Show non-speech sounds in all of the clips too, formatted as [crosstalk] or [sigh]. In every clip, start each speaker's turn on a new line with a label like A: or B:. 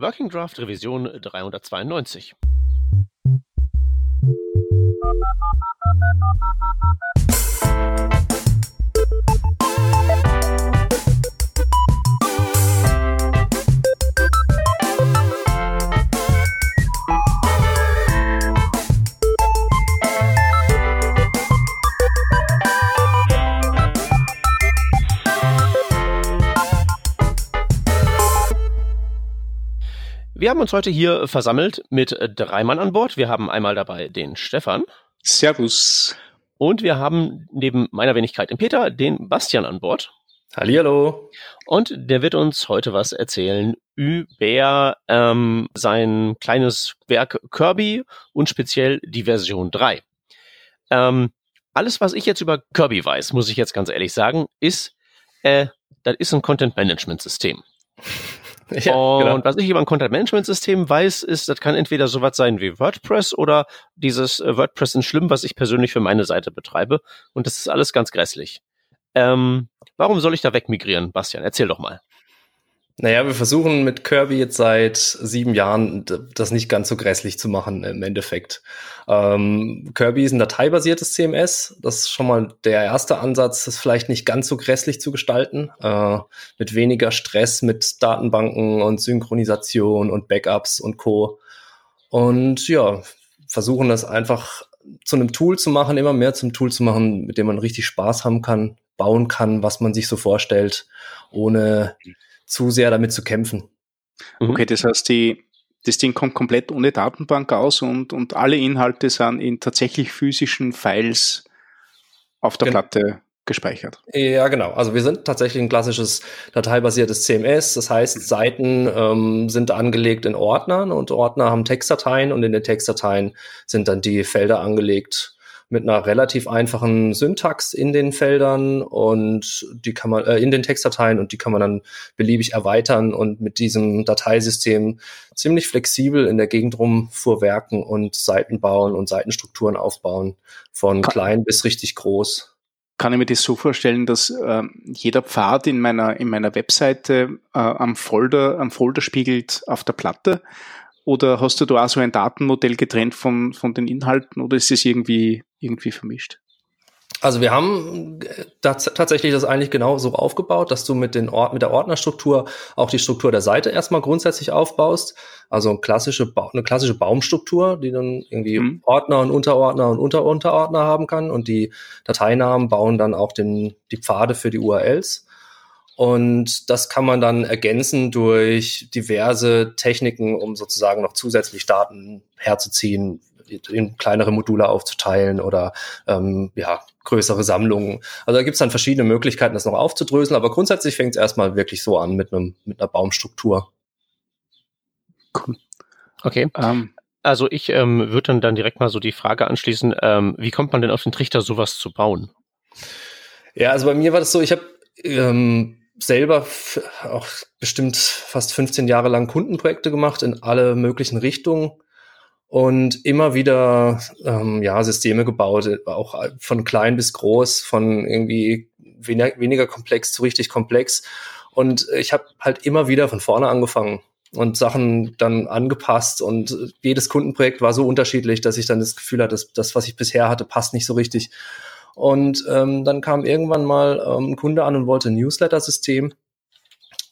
A: Working Draft Revision 392. Wir haben uns heute hier versammelt mit drei Mann an Bord. Wir haben einmal dabei den Stefan.
B: Servus.
A: Und wir haben neben meiner Wenigkeit den Peter den Bastian an Bord.
C: Hallihallo.
A: Und der wird uns heute was erzählen über ähm, sein kleines Werk Kirby und speziell die Version 3. Ähm, alles, was ich jetzt über Kirby weiß, muss ich jetzt ganz ehrlich sagen, ist, äh, das ist ein Content-Management-System. [laughs] Ja, und genau. was ich über ein Content-Management-System weiß, ist, das kann entweder sowas sein wie WordPress oder dieses äh, WordPress ist schlimm, was ich persönlich für meine Seite betreibe. Und das ist alles ganz grässlich. Ähm, warum soll ich da wegmigrieren, Bastian? Erzähl doch mal.
C: Naja, wir versuchen mit Kirby jetzt seit sieben Jahren das nicht ganz so grässlich zu machen im Endeffekt. Ähm, Kirby ist ein dateibasiertes CMS. Das ist schon mal der erste Ansatz, das vielleicht nicht ganz so grässlich zu gestalten. Äh, mit weniger Stress, mit Datenbanken und Synchronisation und Backups und Co. Und ja, versuchen das einfach zu einem Tool zu machen, immer mehr zum Tool zu machen, mit dem man richtig Spaß haben kann, bauen kann, was man sich so vorstellt, ohne zu sehr damit zu kämpfen.
B: Mhm. Okay, das heißt, die, das Ding kommt komplett ohne Datenbank aus und, und alle Inhalte sind in tatsächlich physischen Files auf der genau. Platte gespeichert.
C: Ja, genau. Also wir sind tatsächlich ein klassisches dateibasiertes CMS. Das heißt. Seiten ähm, sind angelegt in Ordnern und Ordner haben Textdateien und in den Textdateien sind dann die Felder angelegt, mit einer relativ einfachen Syntax in den Feldern und die kann man äh, in den Textdateien und die kann man dann beliebig erweitern und mit diesem Dateisystem ziemlich flexibel in der Gegend rumfuhrwerken und Seiten bauen und Seitenstrukturen aufbauen von kann, klein bis richtig groß.
B: Kann ich mir das so vorstellen, dass äh, jeder Pfad in meiner in meiner Webseite äh, am Folder am Folder spiegelt auf der Platte? Oder hast du da auch so ein Datenmodell getrennt von, von den Inhalten oder ist es irgendwie, irgendwie vermischt?
C: Also wir haben das, tatsächlich das eigentlich genau so aufgebaut, dass du mit, den Ort, mit der Ordnerstruktur auch die Struktur der Seite erstmal grundsätzlich aufbaust. Also eine klassische, eine klassische Baumstruktur, die dann irgendwie mhm. Ordner und Unterordner und Unterunterordner haben kann. Und die Dateinamen bauen dann auch den, die Pfade für die URLs. Und das kann man dann ergänzen durch diverse Techniken, um sozusagen noch zusätzlich Daten herzuziehen, in kleinere Module aufzuteilen oder ähm, ja, größere Sammlungen. Also da gibt's dann verschiedene Möglichkeiten, das noch aufzudröseln, aber grundsätzlich fängt es erstmal wirklich so an mit, einem, mit einer Baumstruktur.
A: Cool. Okay. Um. Ähm, also ich ähm, würde dann, dann direkt mal so die Frage anschließen, ähm, wie kommt man denn auf den Trichter, sowas zu bauen?
C: Ja, also bei mir war das so, ich habe ähm, selber auch bestimmt fast 15 Jahre lang Kundenprojekte gemacht in alle möglichen Richtungen und immer wieder ähm, ja Systeme gebaut, auch von klein bis groß, von irgendwie weniger, weniger komplex zu richtig komplex. Und ich habe halt immer wieder von vorne angefangen und Sachen dann angepasst und jedes Kundenprojekt war so unterschiedlich, dass ich dann das Gefühl hatte, dass das, was ich bisher hatte, passt nicht so richtig. Und ähm, dann kam irgendwann mal ähm, ein Kunde an und wollte ein Newsletter-System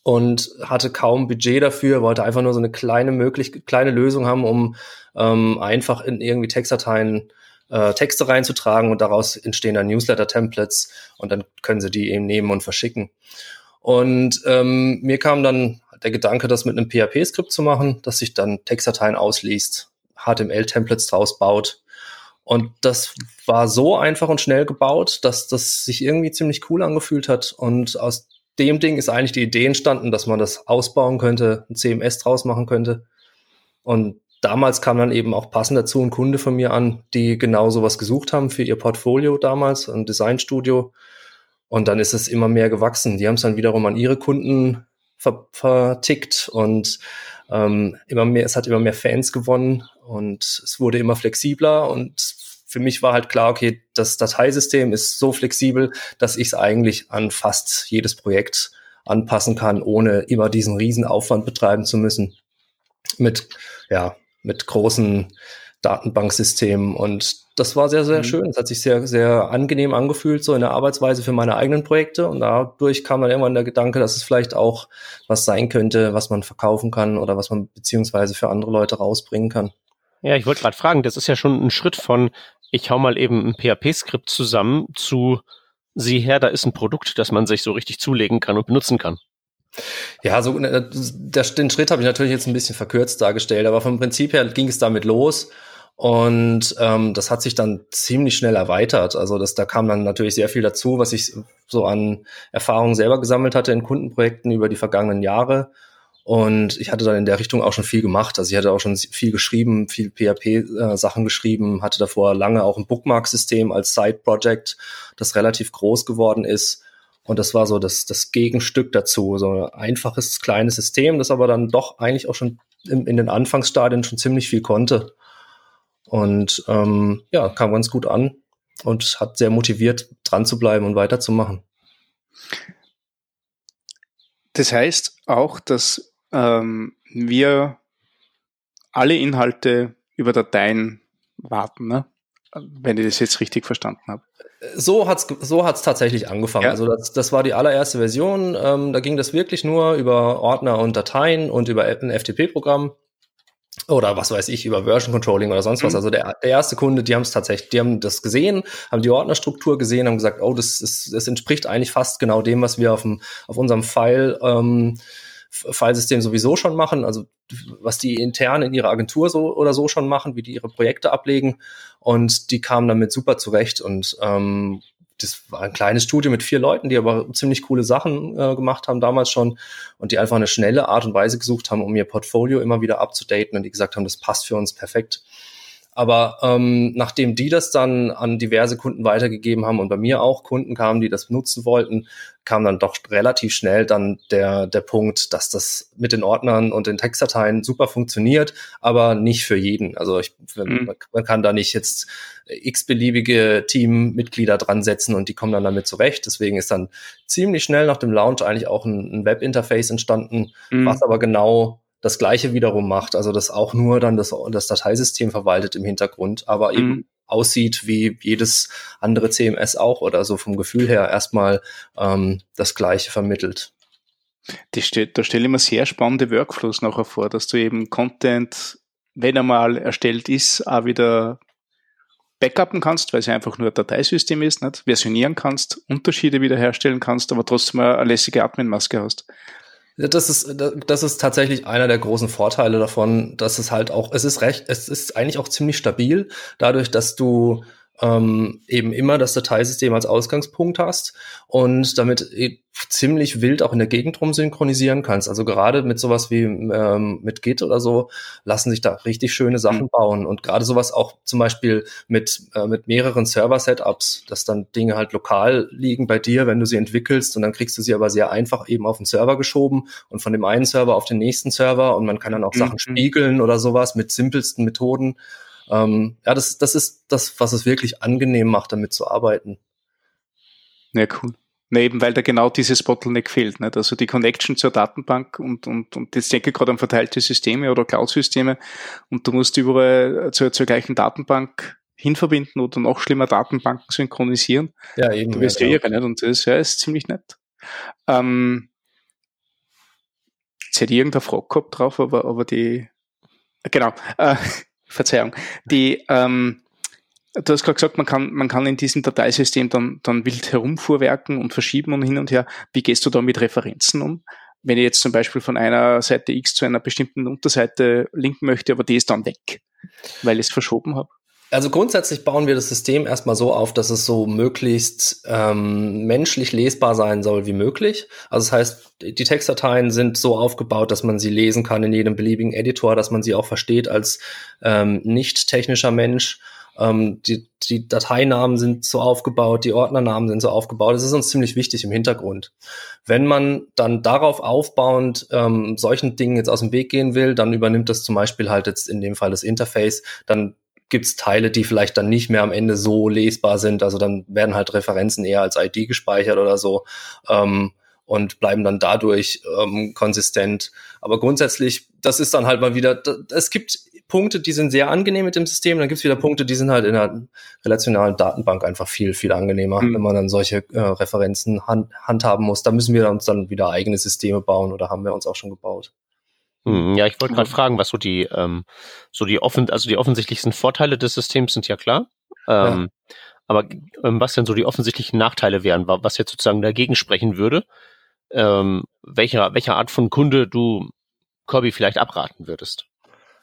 C: und hatte kaum Budget dafür, wollte einfach nur so eine kleine möglich kleine Lösung haben, um ähm, einfach in irgendwie Textdateien äh, Texte reinzutragen und daraus entstehen dann Newsletter-Templates und dann können sie die eben nehmen und verschicken. Und ähm, mir kam dann der Gedanke, das mit einem PHP-Skript zu machen, das sich dann Textdateien ausliest, HTML-Templates draus baut und das war so einfach und schnell gebaut, dass das sich irgendwie ziemlich cool angefühlt hat. Und aus dem Ding ist eigentlich die Idee entstanden, dass man das ausbauen könnte, ein CMS draus machen könnte. Und damals kam dann eben auch passend dazu ein Kunde von mir an, die genau sowas gesucht haben für ihr Portfolio damals, ein Designstudio. Und dann ist es immer mehr gewachsen. Die haben es dann wiederum an ihre Kunden ver vertickt und ähm, immer mehr, es hat immer mehr Fans gewonnen und es wurde immer flexibler und für mich war halt klar, okay, das Dateisystem ist so flexibel, dass ich es eigentlich an fast jedes Projekt anpassen kann, ohne immer diesen riesen Aufwand betreiben zu müssen. mit, ja, mit großen Datenbanksystemen und das war sehr, sehr mhm. schön. Es hat sich sehr, sehr angenehm angefühlt, so in der Arbeitsweise für meine eigenen Projekte. Und dadurch kam dann irgendwann der Gedanke, dass es vielleicht auch was sein könnte, was man verkaufen kann oder was man beziehungsweise für andere Leute rausbringen kann.
A: Ja, ich wollte gerade fragen, das ist ja schon ein Schritt von, ich hau mal eben ein PHP-Skript zusammen zu, sieh her, da ist ein Produkt, das man sich so richtig zulegen kann und benutzen kann.
C: Ja, so der, den Schritt habe ich natürlich jetzt ein bisschen verkürzt dargestellt, aber vom Prinzip her ging es damit los und ähm, das hat sich dann ziemlich schnell erweitert. Also das, da kam dann natürlich sehr viel dazu, was ich so an Erfahrungen selber gesammelt hatte in Kundenprojekten über die vergangenen Jahre. Und ich hatte dann in der Richtung auch schon viel gemacht. Also ich hatte auch schon viel geschrieben, viel PHP-Sachen äh, geschrieben, hatte davor lange auch ein Bookmark-System als Side-Project, das relativ groß geworden ist. Und das war so das, das Gegenstück dazu. So ein einfaches, kleines System, das aber dann doch eigentlich auch schon in, in den Anfangsstadien schon ziemlich viel konnte. Und ähm, ja, kam ganz gut an und hat sehr motiviert, dran zu bleiben und weiterzumachen.
B: Das heißt auch, dass ähm, wir alle Inhalte über Dateien warten, ne? wenn ich das jetzt richtig verstanden habe.
C: So hat's so hat's tatsächlich angefangen. Ja. Also das, das war die allererste Version. Ähm, da ging das wirklich nur über Ordner und Dateien und über ein FTP-Programm oder was weiß ich, über Version Controlling oder sonst was. Mhm. Also der, der erste Kunde, die haben es tatsächlich, die haben das gesehen, haben die Ordnerstruktur gesehen, haben gesagt, oh, das, ist, das entspricht eigentlich fast genau dem, was wir auf, dem, auf unserem File, ähm, Filesystem sowieso schon machen, also was die intern in ihrer Agentur so oder so schon machen, wie die ihre Projekte ablegen. Und die kamen damit super zurecht und ähm, das war ein kleines Studio mit vier Leuten, die aber ziemlich coole Sachen äh, gemacht haben damals schon und die einfach eine schnelle Art und Weise gesucht haben, um ihr Portfolio immer wieder abzudaten und die gesagt haben, das passt für uns perfekt. Aber ähm, nachdem die das dann an diverse Kunden weitergegeben haben und bei mir auch Kunden kamen, die das nutzen wollten, kam dann doch relativ schnell dann der, der Punkt, dass das mit den Ordnern und den Textdateien super funktioniert, aber nicht für jeden. Also ich, mhm. man kann da nicht jetzt x-beliebige Teammitglieder dran setzen und die kommen dann damit zurecht. Deswegen ist dann ziemlich schnell nach dem Launch eigentlich auch ein, ein Webinterface entstanden, mhm. was aber genau das Gleiche wiederum macht, also das auch nur dann das, das Dateisystem verwaltet im Hintergrund, aber mhm. eben aussieht wie jedes andere CMS auch oder so vom Gefühl her erstmal ähm, das Gleiche vermittelt.
B: Steht, da stelle ich mir sehr spannende Workflows nachher vor, dass du eben Content, wenn er mal erstellt ist, auch wieder backuppen kannst, weil es einfach nur ein Dateisystem ist, nicht? versionieren kannst, Unterschiede wiederherstellen kannst, aber trotzdem eine lässige Admin-Maske hast.
C: Das ist, das ist tatsächlich einer der großen Vorteile davon, dass es halt auch, es ist recht, es ist eigentlich auch ziemlich stabil, dadurch, dass du ähm, eben immer das Dateisystem als Ausgangspunkt hast und damit e, ziemlich wild auch in der Gegend rum synchronisieren kannst. Also gerade mit sowas wie ähm, mit Git oder so lassen sich da richtig schöne Sachen mhm. bauen und gerade sowas auch zum Beispiel mit, äh, mit mehreren Server-Setups, dass dann Dinge halt lokal liegen bei dir, wenn du sie entwickelst und dann kriegst du sie aber sehr einfach eben auf den Server geschoben und von dem einen Server auf den nächsten Server und man kann dann auch mhm. Sachen spiegeln oder sowas mit simpelsten Methoden. Ähm, ja, das, das ist das, was es wirklich angenehm macht, damit zu arbeiten.
B: Ja, cool. Na eben, weil da genau dieses Bottleneck fehlt. Nicht? Also die Connection zur Datenbank und, und, und jetzt denke ich gerade an verteilte Systeme oder Cloud-Systeme und du musst überall zur, zur gleichen Datenbank hinverbinden oder noch schlimmer Datenbanken synchronisieren. Ja, eben. Du wirst ja, irre, nicht? Und das ja, ist ziemlich nett. Ähm, jetzt hätte ich irgendeine Frage gehabt drauf, aber, aber die, genau, äh, Verzeihung, die, ähm, du hast gerade gesagt, man kann, man kann in diesem Dateisystem dann, dann wild herumfuhrwerken und verschieben und hin und her. Wie gehst du da mit Referenzen um? Wenn ich jetzt zum Beispiel von einer Seite X zu einer bestimmten Unterseite linken möchte, aber die ist dann weg, weil ich es verschoben habe.
C: Also grundsätzlich bauen wir das System erstmal so auf, dass es so möglichst ähm, menschlich lesbar sein soll wie möglich. Also das heißt, die Textdateien sind so aufgebaut, dass man sie lesen kann in jedem beliebigen Editor, dass man sie auch versteht als ähm, nicht technischer Mensch. Ähm, die, die Dateinamen sind so aufgebaut, die Ordnernamen sind so aufgebaut. Das ist uns ziemlich wichtig im Hintergrund. Wenn man dann darauf aufbauend ähm, solchen Dingen jetzt aus dem Weg gehen will, dann übernimmt das zum Beispiel halt jetzt in dem Fall das Interface. Dann gibt's Teile, die vielleicht dann nicht mehr am Ende so lesbar sind. Also dann werden halt Referenzen eher als ID gespeichert oder so. Ähm, und bleiben dann dadurch ähm, konsistent. Aber grundsätzlich, das ist dann halt mal wieder, es gibt Punkte, die sind sehr angenehm mit dem System, dann gibt es wieder Punkte, die sind halt in einer relationalen Datenbank einfach viel, viel angenehmer, mhm. wenn man dann solche äh, Referenzen hand, handhaben muss. Da müssen wir uns dann wieder eigene Systeme bauen oder haben wir uns auch schon gebaut.
A: Hm, ja, ich wollte gerade fragen, was so die, ähm, so die offen, also die offensichtlichsten Vorteile des Systems sind ja klar. Ähm, ja. Aber ähm, was denn so die offensichtlichen Nachteile wären, was jetzt sozusagen dagegen sprechen würde, ähm, welcher, welcher Art von Kunde du Kirby vielleicht abraten würdest?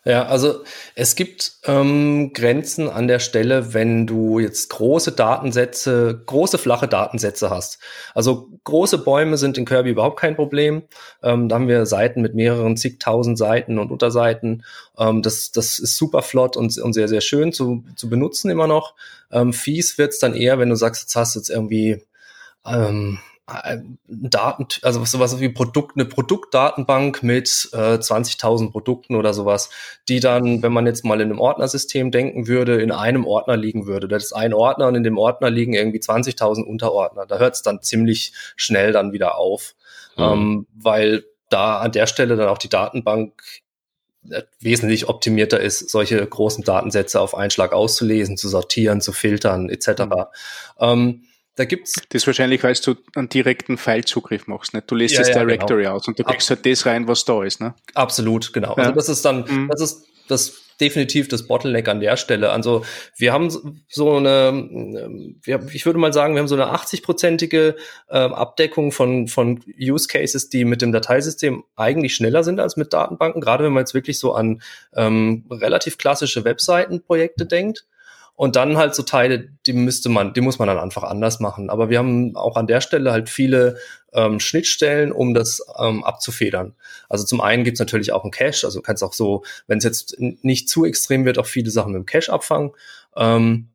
C: Ja, also es gibt ähm, Grenzen an der Stelle, wenn du jetzt große Datensätze, große flache Datensätze hast. Also große Bäume sind in Kirby überhaupt kein Problem. Ähm, da haben wir Seiten mit mehreren zigtausend Seiten und Unterseiten. Ähm, das, das ist super flott und, und sehr, sehr schön zu, zu benutzen immer noch. Ähm, fies wird's dann eher, wenn du sagst, jetzt hast du jetzt irgendwie ähm, Daten, also sowas wie Produkt, eine Produktdatenbank mit äh, 20.000 Produkten oder sowas, die dann, wenn man jetzt mal in einem Ordnersystem denken würde, in einem Ordner liegen würde. Das ist ein Ordner und in dem Ordner liegen irgendwie 20.000 Unterordner. Da hört es dann ziemlich schnell dann wieder auf, mhm. ähm, weil da an der Stelle dann auch die Datenbank äh, wesentlich optimierter ist, solche großen Datensätze auf einen Schlag auszulesen, zu sortieren, zu filtern etc. Mhm. Ähm,
B: da gibt's. Das ist wahrscheinlich, weil du einen direkten Filezugriff machst, nicht? Du lässt ja, das ja, Directory genau. aus und du kriegst halt das rein, was da ist, ne?
C: Absolut, genau. Ja. Also das ist dann, mhm. das ist das definitiv das Bottleneck an der Stelle. Also wir haben so eine, ich würde mal sagen, wir haben so eine 80-prozentige äh, Abdeckung von, von Use Cases, die mit dem Dateisystem eigentlich schneller sind als mit Datenbanken, gerade wenn man jetzt wirklich so an ähm, relativ klassische Webseitenprojekte denkt. Und dann halt so Teile, die müsste man, die muss man dann einfach anders machen. Aber wir haben auch an der Stelle halt viele ähm, Schnittstellen, um das ähm, abzufedern. Also zum einen gibt's natürlich auch einen Cache, also kannst auch so, wenn es jetzt nicht zu extrem wird, auch viele Sachen mit dem Cache abfangen. Ähm,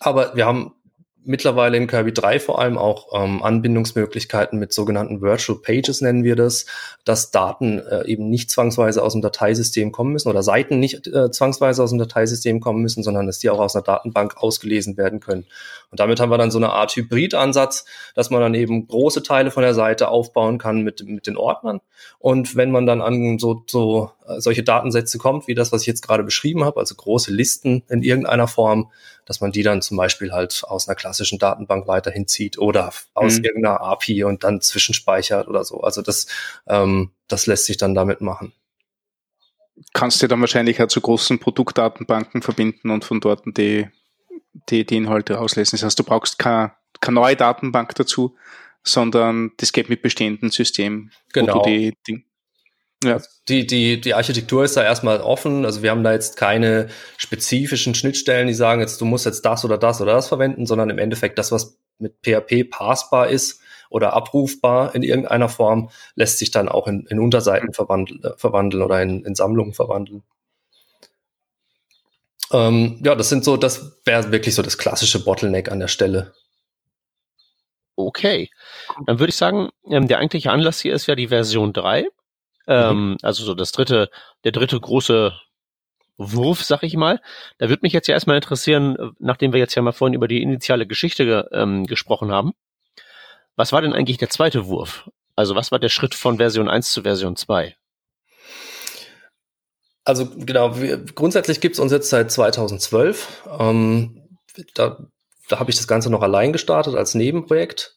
C: aber wir haben mittlerweile in Kirby 3 vor allem auch ähm, Anbindungsmöglichkeiten mit sogenannten Virtual Pages nennen wir das, dass Daten äh, eben nicht zwangsweise aus dem Dateisystem kommen müssen oder Seiten nicht äh, zwangsweise aus dem Dateisystem kommen müssen, sondern dass die auch aus einer Datenbank ausgelesen werden können. Und damit haben wir dann so eine Art Hybridansatz, dass man dann eben große Teile von der Seite aufbauen kann mit, mit den Ordnern. Und wenn man dann an so, so äh, solche Datensätze kommt, wie das, was ich jetzt gerade beschrieben habe, also große Listen in irgendeiner Form, dass man die dann zum Beispiel halt aus einer klassischen Datenbank weiterhin zieht oder aus mhm. irgendeiner API und dann zwischenspeichert oder so. Also das, ähm, das lässt sich dann damit machen.
B: Kannst du dann wahrscheinlich auch zu großen Produktdatenbanken verbinden und von dort die, die, die Inhalte auslesen. Das heißt, du brauchst keine, keine neue Datenbank dazu, sondern das geht mit bestehenden Systemen,
C: genau. wo du die, die ja. Die, die, die Architektur ist da erstmal offen. Also wir haben da jetzt keine spezifischen Schnittstellen, die sagen jetzt, du musst jetzt das oder das oder das verwenden, sondern im Endeffekt das, was mit PHP passbar ist oder abrufbar in irgendeiner Form, lässt sich dann auch in, in Unterseiten verwandeln, äh, verwandeln oder in, in Sammlungen verwandeln. Ähm, ja, das sind so, das wäre wirklich so das klassische Bottleneck an der Stelle.
A: Okay. Dann würde ich sagen, ähm, der eigentliche Anlass hier ist ja die Version 3. Ähm, mhm. Also so das dritte, der dritte große Wurf, sag ich mal. Da würde mich jetzt ja erstmal interessieren, nachdem wir jetzt ja mal vorhin über die initiale Geschichte ähm, gesprochen haben. Was war denn eigentlich der zweite Wurf? Also was war der Schritt von Version 1 zu Version 2?
C: Also genau, wir, grundsätzlich gibt's uns jetzt seit 2012. Ähm, da da habe ich das Ganze noch allein gestartet als Nebenprojekt.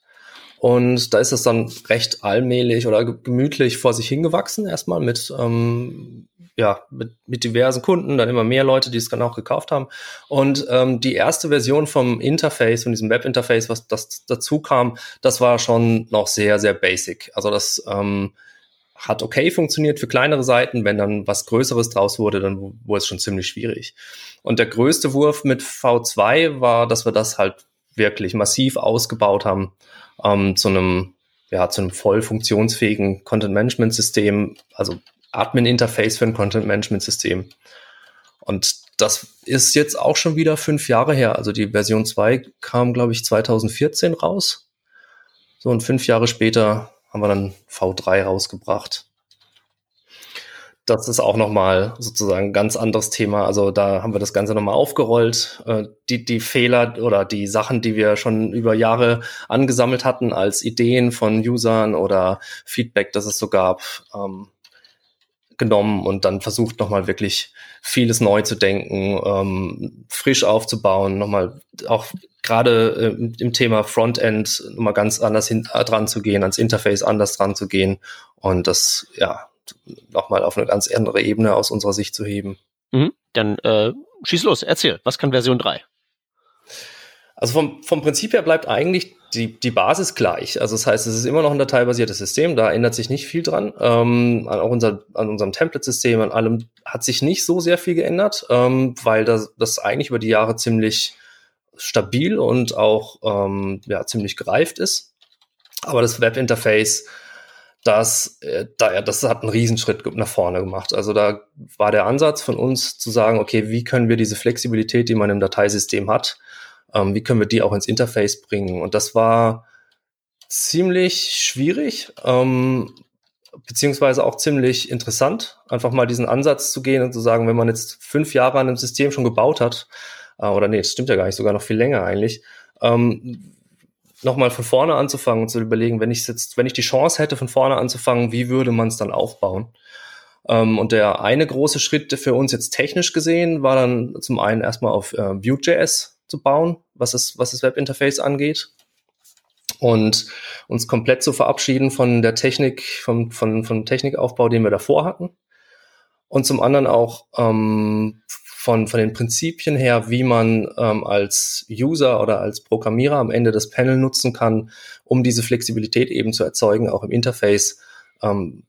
C: Und da ist es dann recht allmählich oder gemütlich vor sich hingewachsen, erstmal mit, ähm, ja, mit, mit diversen Kunden, dann immer mehr Leute, die es dann auch gekauft haben. Und ähm, die erste Version vom Interface, von diesem Webinterface, was das dazu kam, das war schon noch sehr, sehr basic. Also das ähm, hat okay funktioniert für kleinere Seiten. Wenn dann was Größeres draus wurde, dann wurde es schon ziemlich schwierig. Und der größte Wurf mit V2 war, dass wir das halt wirklich massiv ausgebaut haben ähm, zu einem ja, zu einem voll funktionsfähigen Content-Management-System, also Admin-Interface für ein Content-Management-System. Und das ist jetzt auch schon wieder fünf Jahre her. Also die Version 2 kam, glaube ich, 2014 raus. So, und fünf Jahre später haben wir dann V3 rausgebracht. Das ist auch nochmal sozusagen ein ganz anderes Thema. Also da haben wir das Ganze nochmal aufgerollt. Äh, die, die Fehler oder die Sachen, die wir schon über Jahre angesammelt hatten als Ideen von Usern oder Feedback, das es so gab, ähm, genommen und dann versucht nochmal wirklich vieles neu zu denken, ähm, frisch aufzubauen, nochmal auch gerade äh, im Thema Frontend nochmal ganz anders hin, dran zu gehen, ans Interface anders dran zu gehen und das ja nochmal auf eine ganz andere Ebene aus unserer Sicht zu heben.
A: Mhm. Dann äh, schieß los, erzähl, was kann Version 3?
C: Also vom, vom Prinzip her bleibt eigentlich die, die Basis gleich. Also das heißt, es ist immer noch ein dateibasiertes System, da ändert sich nicht viel dran. Ähm, auch unser, an unserem Template-System, an allem hat sich nicht so sehr viel geändert, ähm, weil das, das eigentlich über die Jahre ziemlich stabil und auch ähm, ja, ziemlich gereift ist. Aber das Webinterface, das, äh, da, das hat einen Riesenschritt nach vorne gemacht. Also da war der Ansatz von uns zu sagen, okay, wie können wir diese Flexibilität, die man im Dateisystem hat, ähm, wie können wir die auch ins Interface bringen? Und das war ziemlich schwierig, ähm, beziehungsweise auch ziemlich interessant, einfach mal diesen Ansatz zu gehen und zu sagen, wenn man jetzt fünf Jahre an einem System schon gebaut hat, äh, oder nee, das stimmt ja gar nicht, sogar noch viel länger eigentlich, ähm, nochmal von vorne anzufangen und zu überlegen, wenn ich jetzt, wenn ich die Chance hätte, von vorne anzufangen, wie würde man es dann aufbauen? Ähm, und der eine große Schritt für uns jetzt technisch gesehen war dann zum einen erstmal auf äh, Vue.js zu bauen, was es, was das Webinterface angeht. Und uns komplett zu verabschieden von der Technik, vom, von, vom Technikaufbau, den wir davor hatten. Und zum anderen auch ähm, von, von den Prinzipien her, wie man ähm, als User oder als Programmierer am Ende das Panel nutzen kann, um diese Flexibilität eben zu erzeugen, auch im Interface. Ähm,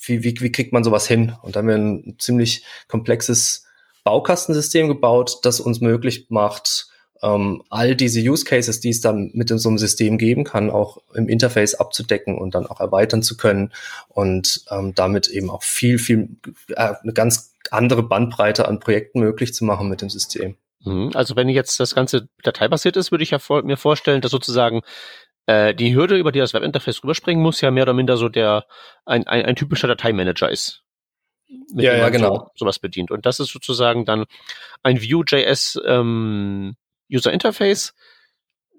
C: wie, wie, wie kriegt man sowas hin? Und da haben wir ein ziemlich komplexes Baukastensystem gebaut, das uns möglich macht, ähm, all diese Use Cases, die es dann mit so einem System geben kann, auch im Interface abzudecken und dann auch erweitern zu können und ähm, damit eben auch viel, viel, äh, eine ganz andere Bandbreite an Projekten möglich zu machen mit dem System.
A: Mhm. Also wenn jetzt das Ganze dateibasiert ist, würde ich ja vor, mir vorstellen, dass sozusagen äh, die Hürde, über die das Webinterface rüberspringen muss, ja mehr oder minder so der ein, ein, ein typischer Dateimanager ist.
C: ja, ja, genau. So,
A: sowas bedient. Und das ist sozusagen dann ein Vue.js ähm, User Interface,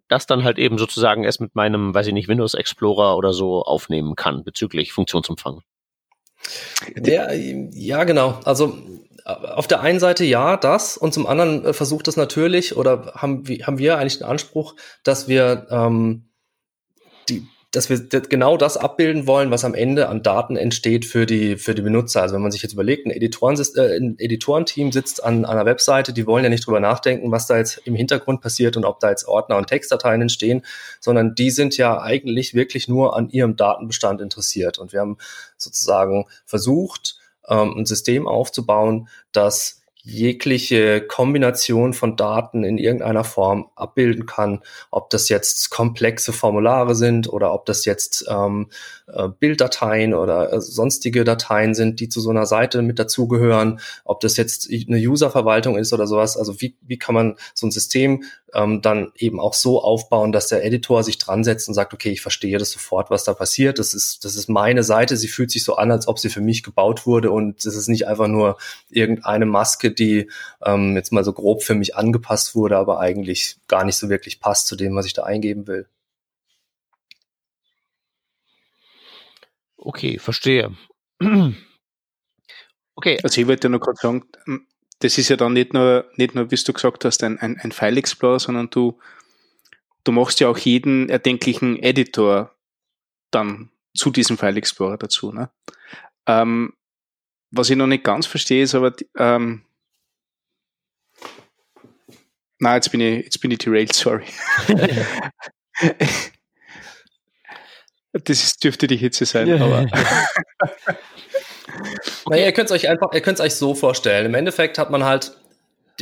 A: das dann halt eben sozusagen erst mit meinem, weiß ich nicht, Windows Explorer oder so aufnehmen kann bezüglich Funktionsumfang.
C: Ja, ja, genau. Also auf der einen Seite ja, das und zum anderen äh, versucht es natürlich oder haben wir, haben wir eigentlich den Anspruch, dass wir ähm, dass wir genau das abbilden wollen, was am Ende an Daten entsteht für die, für die Benutzer. Also wenn man sich jetzt überlegt, ein, Editoren, äh, ein Editorenteam sitzt an, an einer Webseite, die wollen ja nicht drüber nachdenken, was da jetzt im Hintergrund passiert und ob da jetzt Ordner und Textdateien entstehen, sondern die sind ja eigentlich wirklich nur an ihrem Datenbestand interessiert. Und wir haben sozusagen versucht, ähm, ein System aufzubauen, das jegliche Kombination von Daten in irgendeiner Form abbilden kann, ob das jetzt komplexe Formulare sind oder ob das jetzt ähm, äh, Bilddateien oder äh, sonstige Dateien sind, die zu so einer Seite mit dazugehören, ob das jetzt eine Userverwaltung ist oder sowas. Also wie, wie kann man so ein System ähm, dann eben auch so aufbauen, dass der Editor sich dran setzt und sagt, okay, ich verstehe das sofort, was da passiert. Das ist, das ist meine Seite. Sie fühlt sich so an, als ob sie für mich gebaut wurde und es ist nicht einfach nur irgendeine Maske, die ähm, jetzt mal so grob für mich angepasst wurde, aber eigentlich gar nicht so wirklich passt zu dem, was ich da eingeben will.
A: Okay, verstehe. [clears throat]
B: Okay. Also ich wollte nur gerade sagen, das ist ja dann nicht nur, nicht nur, wie du gesagt hast, ein, ein, ein File Explorer, sondern du, du machst ja auch jeden erdenklichen Editor dann zu diesem File Explorer dazu. Ne? Ähm, was ich noch nicht ganz verstehe, ist aber, ähm, na, jetzt bin ich, jetzt bin ich derailed, sorry. [laughs] [laughs] das ist, dürfte die Hitze sein, ja. aber.
C: Okay. [laughs] Naja, ihr könnt es euch einfach, ihr könnt es euch so vorstellen. Im Endeffekt hat man halt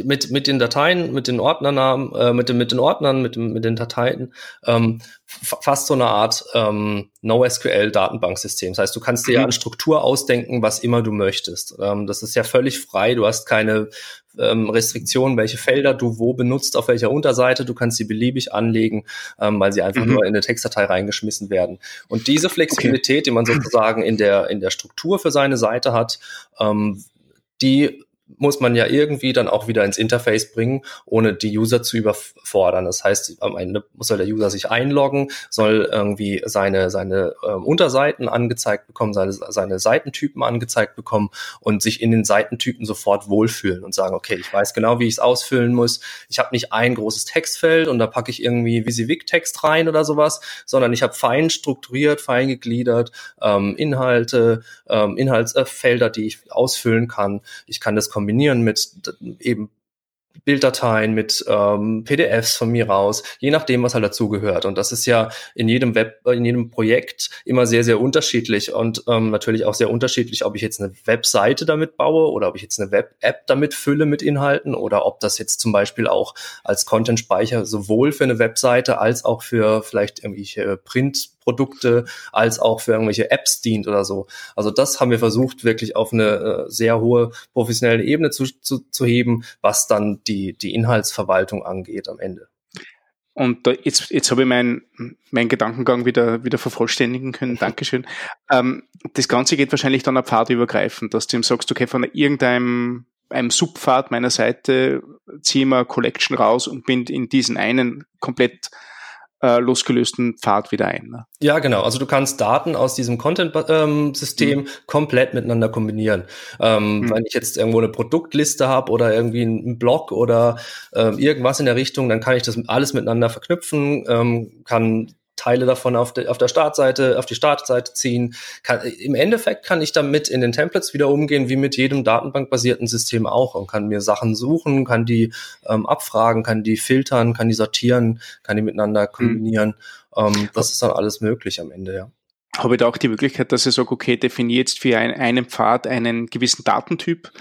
C: mit, mit den Dateien, mit den Ordnernamen, äh, mit, den, mit den Ordnern, mit, dem, mit den Dateien, ähm, fast so eine Art ähm, NoSQL-Datenbanksystem. Das heißt, du kannst dir ja mhm. eine Struktur ausdenken, was immer du möchtest. Ähm, das ist ja völlig frei. Du hast keine ähm, Restriktionen, welche Felder du wo benutzt, auf welcher Unterseite. Du kannst sie beliebig anlegen, ähm, weil sie einfach mhm. nur in eine Textdatei reingeschmissen werden. Und diese Flexibilität, okay. die man sozusagen in der, in der Struktur für seine Seite hat, ähm, die muss man ja irgendwie dann auch wieder ins Interface bringen, ohne die User zu überfordern. Das heißt, am Ende soll der User sich einloggen, soll irgendwie seine, seine äh, Unterseiten angezeigt bekommen, seine, seine Seitentypen angezeigt bekommen und sich in den Seitentypen sofort wohlfühlen und sagen, okay, ich weiß genau, wie ich es ausfüllen muss. Ich habe nicht ein großes Textfeld und da packe ich irgendwie Visivik-Text rein oder sowas, sondern ich habe fein strukturiert, fein gegliedert ähm, Inhalte, ähm, Inhaltsfelder, die ich ausfüllen kann. Ich kann das kombinieren mit eben Bilddateien mit ähm, PDFs von mir raus, je nachdem, was halt dazugehört. Und das ist ja in jedem Web, in jedem Projekt immer sehr, sehr unterschiedlich und ähm, natürlich auch sehr unterschiedlich, ob ich jetzt eine Webseite damit baue oder ob ich jetzt eine Web-App damit fülle mit Inhalten oder ob das jetzt zum Beispiel auch als Content-Speicher sowohl für eine Webseite als auch für vielleicht irgendwelche Print Produkte als auch für irgendwelche Apps dient oder so. Also das haben wir versucht, wirklich auf eine äh, sehr hohe professionelle Ebene zu, zu, zu heben, was dann die, die Inhaltsverwaltung angeht am Ende.
B: Und da, jetzt, jetzt habe ich meinen mein Gedankengang wieder, wieder vervollständigen können. Dankeschön. [laughs] ähm, das Ganze geht wahrscheinlich dann auf pfadübergreifend, dass du ihm sagst, okay, von irgendeinem einem Subpfad meiner Seite ziehe ich mir Collection raus und bin in diesen einen komplett äh, losgelösten Pfad wieder ein. Ne?
C: Ja, genau. Also du kannst Daten aus diesem Content-System ähm, mhm. komplett miteinander kombinieren. Ähm, mhm. Wenn ich jetzt irgendwo eine Produktliste habe oder irgendwie einen Blog oder äh, irgendwas in der Richtung, dann kann ich das alles miteinander verknüpfen, ähm, kann Teile davon auf, de, auf der Startseite, auf die Startseite ziehen. Kann, Im Endeffekt kann ich damit in den Templates wieder umgehen, wie mit jedem datenbankbasierten System auch und kann mir Sachen suchen, kann die ähm, abfragen, kann die filtern, kann die sortieren, kann die miteinander mhm. kombinieren. Mhm. Ähm, das ist dann alles möglich am Ende, ja
B: habe ich da auch die Möglichkeit, dass ich sage, okay, definiere jetzt für ein, einen Pfad einen gewissen Datentyp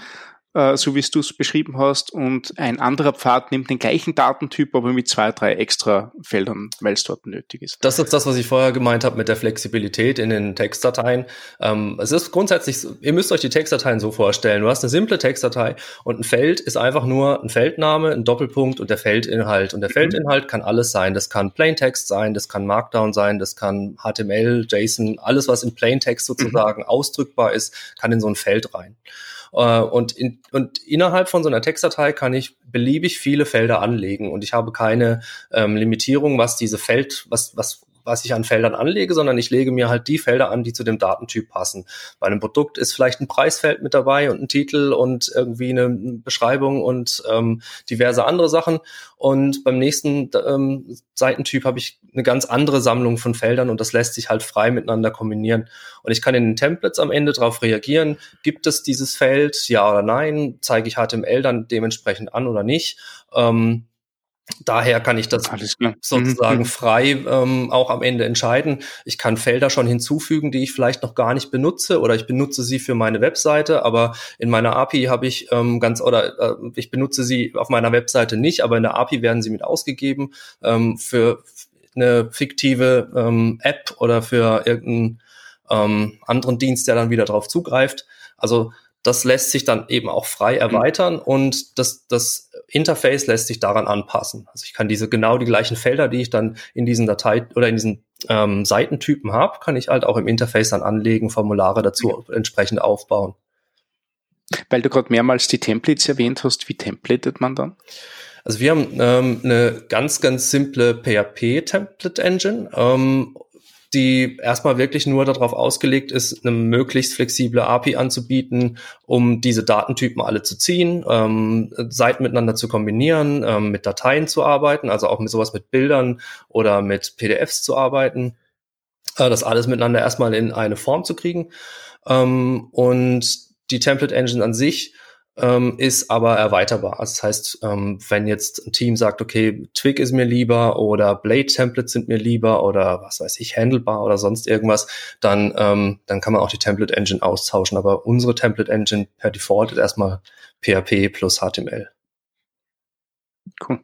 B: äh, so wie du es beschrieben hast, und ein anderer Pfad nimmt den gleichen Datentyp, aber mit zwei, drei extra Feldern, weil es dort nötig ist.
C: Das ist das, was ich vorher gemeint habe mit der Flexibilität in den Textdateien. Ähm, es ist grundsätzlich, ihr müsst euch die Textdateien so vorstellen. Du hast eine simple Textdatei und ein Feld ist einfach nur ein Feldname, ein Doppelpunkt und der Feldinhalt. Und der mhm. Feldinhalt kann alles sein. Das kann Plaintext sein, das kann Markdown sein, das kann HTML, JSON, alles, was in Plaintext sozusagen mhm. ausdrückbar ist, kann in so ein Feld rein. Äh, und, in, und innerhalb von so einer Textdatei kann ich beliebig viele Felder anlegen. Und ich habe keine ähm, Limitierung, was diese Feld, was, was was ich an Feldern anlege, sondern ich lege mir halt die Felder an, die zu dem Datentyp passen. Bei einem Produkt ist vielleicht ein Preisfeld mit dabei und ein Titel und irgendwie eine Beschreibung und ähm, diverse andere Sachen. Und beim nächsten ähm, Seitentyp habe ich eine ganz andere Sammlung von Feldern und das lässt sich halt frei miteinander kombinieren. Und ich kann in den Templates am Ende darauf reagieren, gibt es dieses Feld, ja oder nein, zeige ich HTML dann dementsprechend an oder nicht. Ähm, Daher kann ich das sozusagen mhm. frei ähm, auch am Ende entscheiden. Ich kann Felder schon hinzufügen, die ich vielleicht noch gar nicht benutze oder ich benutze sie für meine Webseite, aber in meiner API habe ich ähm, ganz oder äh, ich benutze sie auf meiner Webseite nicht, aber in der API werden sie mit ausgegeben ähm, für eine fiktive ähm, App oder für irgendeinen ähm, anderen Dienst, der dann wieder darauf zugreift. Also das lässt sich dann eben auch frei mhm. erweitern und das, das Interface lässt sich daran anpassen. Also ich kann diese genau die gleichen Felder, die ich dann in diesen Datei oder in diesen ähm, Seitentypen habe, kann ich halt auch im Interface dann anlegen, Formulare dazu ja. entsprechend aufbauen.
B: Weil du gerade mehrmals die Templates erwähnt hast, wie templatet man dann?
C: Also wir haben ähm, eine ganz, ganz simple PHP-Template-Engine ähm, die erstmal wirklich nur darauf ausgelegt ist, eine möglichst flexible API anzubieten, um diese Datentypen alle zu ziehen, ähm, Seiten miteinander zu kombinieren, ähm, mit Dateien zu arbeiten, also auch mit sowas mit Bildern oder mit PDFs zu arbeiten, äh, das alles miteinander erstmal in eine Form zu kriegen. Ähm, und die Template Engine an sich ähm, ist aber erweiterbar. Das heißt, ähm, wenn jetzt ein Team sagt, okay, Twig ist mir lieber oder Blade-Templates sind mir lieber oder was weiß ich, Handlebar oder sonst irgendwas, dann, ähm, dann kann man auch die Template-Engine austauschen. Aber unsere Template-Engine per Default ist erstmal PHP plus HTML.
A: Cool.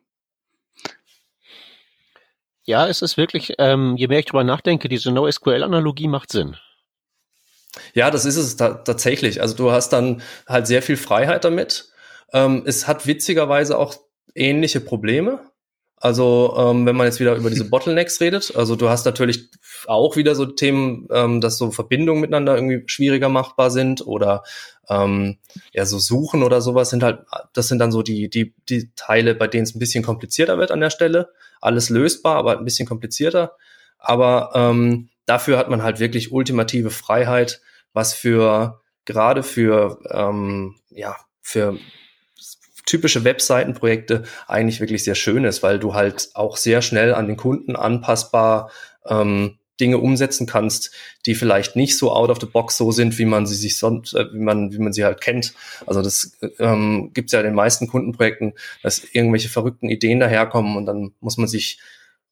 A: Ja, es ist wirklich, ähm, je mehr ich drüber nachdenke, diese NoSQL-Analogie macht Sinn.
C: Ja, das ist es ta tatsächlich. Also du hast dann halt sehr viel Freiheit damit. Ähm, es hat witzigerweise auch ähnliche Probleme. Also ähm, wenn man jetzt wieder über diese [laughs] Bottlenecks redet, also du hast natürlich auch wieder so Themen, ähm, dass so Verbindungen miteinander irgendwie schwieriger machbar sind oder ähm, ja so Suchen oder sowas sind halt, das sind dann so die die die Teile, bei denen es ein bisschen komplizierter wird an der Stelle. Alles lösbar, aber ein bisschen komplizierter. Aber ähm, dafür hat man halt wirklich ultimative Freiheit, was für gerade für ähm, ja für typische Webseitenprojekte eigentlich wirklich sehr schön ist, weil du halt auch sehr schnell an den Kunden anpassbar ähm, Dinge umsetzen kannst, die vielleicht nicht so out of the box so sind, wie man sie sich sonst, äh, wie man, wie man sie halt kennt. Also das ähm, gibt es ja in den meisten Kundenprojekten, dass irgendwelche verrückten Ideen daherkommen und dann muss man sich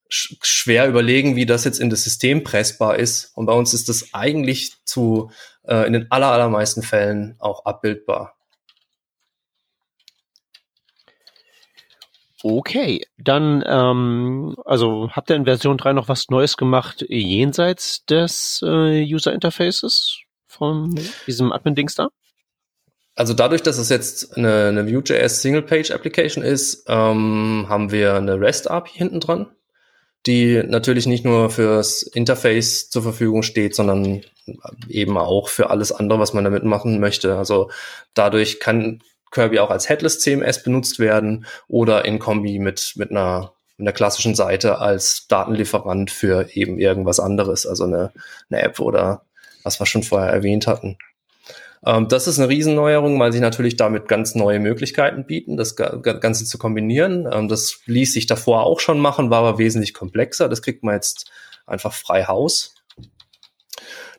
C: schwer überlegen, wie das jetzt in das System pressbar ist. Und bei uns ist das eigentlich zu äh, in den aller, allermeisten Fällen auch abbildbar.
A: Okay, dann, ähm, also habt ihr in Version 3 noch was Neues gemacht jenseits des äh, User Interfaces von diesem Admin-Dings da?
C: Also dadurch, dass es jetzt eine, eine Vue.js Single-Page-Application ist, ähm, haben wir eine REST-API hinten dran, die natürlich nicht nur fürs Interface zur Verfügung steht, sondern eben auch für alles andere, was man damit machen möchte. Also dadurch kann Kirby auch als Headless CMS benutzt werden oder in Kombi mit, mit einer, mit einer klassischen Seite als Datenlieferant für eben irgendwas anderes, also eine, eine App oder was wir schon vorher erwähnt hatten. Ähm, das ist eine Riesenneuerung, weil sich natürlich damit ganz neue Möglichkeiten bieten, das Ganze zu kombinieren. Ähm, das ließ sich davor auch schon machen, war aber wesentlich komplexer. Das kriegt man jetzt einfach frei Haus.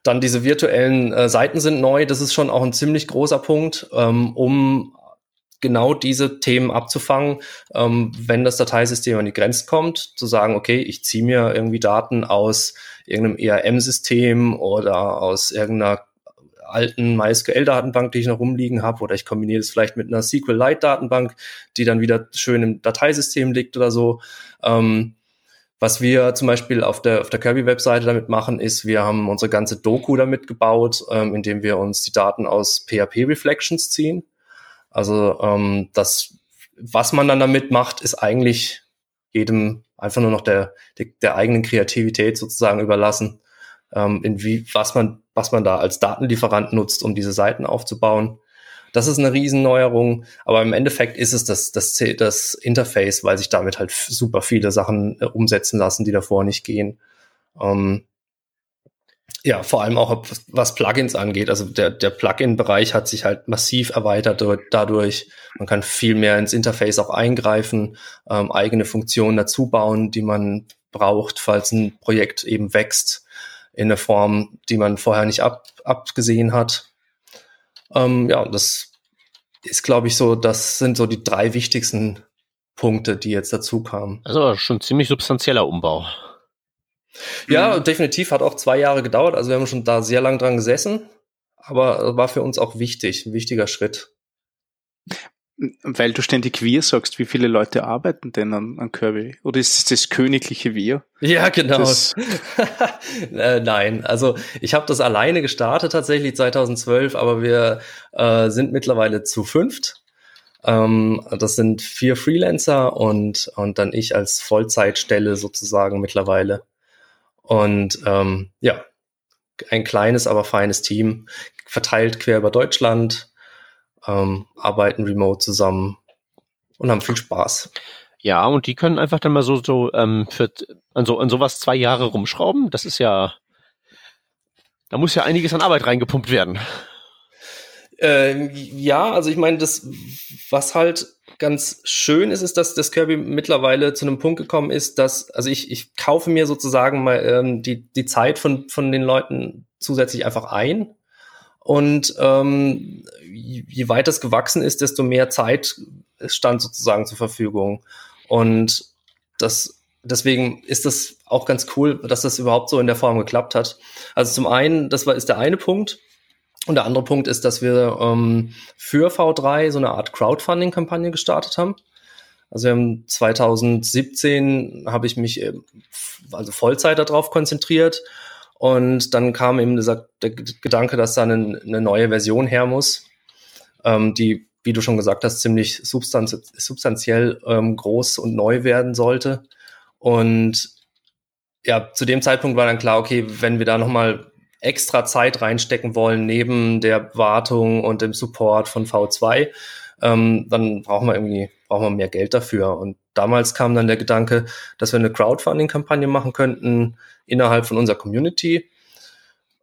C: Dann diese virtuellen äh, Seiten sind neu. Das ist schon auch ein ziemlich großer Punkt, ähm, um genau diese Themen abzufangen, ähm, wenn das Dateisystem an die Grenzen kommt, zu sagen, okay, ich ziehe mir irgendwie Daten aus irgendeinem ERM-System oder aus irgendeiner alten MySQL-Datenbank, die ich noch rumliegen habe, oder ich kombiniere es vielleicht mit einer SQLite-Datenbank, die dann wieder schön im Dateisystem liegt oder so. Ähm, was wir zum Beispiel auf der, auf der Kirby-Webseite damit machen, ist, wir haben unsere ganze Doku damit gebaut, ähm, indem wir uns die Daten aus PHP-Reflections ziehen. Also ähm, das, was man dann damit macht, ist eigentlich jedem einfach nur noch der, der, der eigenen Kreativität sozusagen überlassen, ähm, in wie, was man, was man da als Datenlieferant nutzt, um diese Seiten aufzubauen. Das ist eine Riesenneuerung, aber im Endeffekt ist es das, das, das Interface, weil sich damit halt super viele Sachen äh, umsetzen lassen, die davor nicht gehen. Ähm, ja, vor allem auch was Plugins angeht. Also der, der Plugin-Bereich hat sich halt massiv erweitert dadurch. Man kann viel mehr ins Interface auch eingreifen, ähm, eigene Funktionen dazu bauen, die man braucht, falls ein Projekt eben wächst in einer Form, die man vorher nicht ab, abgesehen hat. Ähm, ja, das ist, glaube ich, so, das sind so die drei wichtigsten Punkte, die jetzt dazu kamen.
A: Also schon ziemlich substanzieller Umbau.
C: Ja, mhm. definitiv hat auch zwei Jahre gedauert. Also wir haben schon da sehr lang dran gesessen, aber war für uns auch wichtig, ein wichtiger Schritt.
B: Weil du ständig wir sagst, wie viele Leute arbeiten denn an, an Kirby? Oder ist es das königliche Wir?
C: Ja, genau. [laughs] äh, nein, also ich habe das alleine gestartet tatsächlich 2012, aber wir äh, sind mittlerweile zu fünft. Ähm, das sind vier Freelancer und, und dann ich als Vollzeitstelle sozusagen mittlerweile. Und ähm, ja, ein kleines, aber feines Team, verteilt quer über Deutschland, ähm, arbeiten remote zusammen und haben viel Spaß.
A: Ja, und die können einfach dann mal so, so ähm, für, an, so an sowas zwei Jahre rumschrauben. Das ist ja, da muss ja einiges an Arbeit reingepumpt werden.
C: Äh, ja, also ich meine, das, was halt ganz schön ist, ist, dass das Kirby mittlerweile zu einem Punkt gekommen ist, dass, also ich, ich kaufe mir sozusagen mal ähm, die, die Zeit von, von den Leuten zusätzlich einfach ein. Und ähm, je weiter es gewachsen ist, desto mehr Zeit stand sozusagen zur Verfügung. Und das, deswegen ist das auch ganz cool, dass das überhaupt so in der Form geklappt hat. Also zum einen, das war, ist der eine Punkt. Und der andere Punkt ist, dass wir ähm, für V3 so eine Art Crowdfunding-Kampagne gestartet haben. Also wir haben 2017 habe ich mich also Vollzeit darauf konzentriert und dann kam eben dieser, der Gedanke, dass da eine, eine neue Version her muss, ähm, die, wie du schon gesagt hast, ziemlich substanz substanziell ähm, groß und neu werden sollte. Und ja, zu dem Zeitpunkt war dann klar, okay, wenn wir da nochmal extra Zeit reinstecken wollen, neben der Wartung und dem Support von V2, ähm, dann brauchen wir irgendwie, brauchen wir mehr Geld dafür. Und damals kam dann der Gedanke, dass wir eine Crowdfunding-Kampagne machen könnten innerhalb von unserer Community.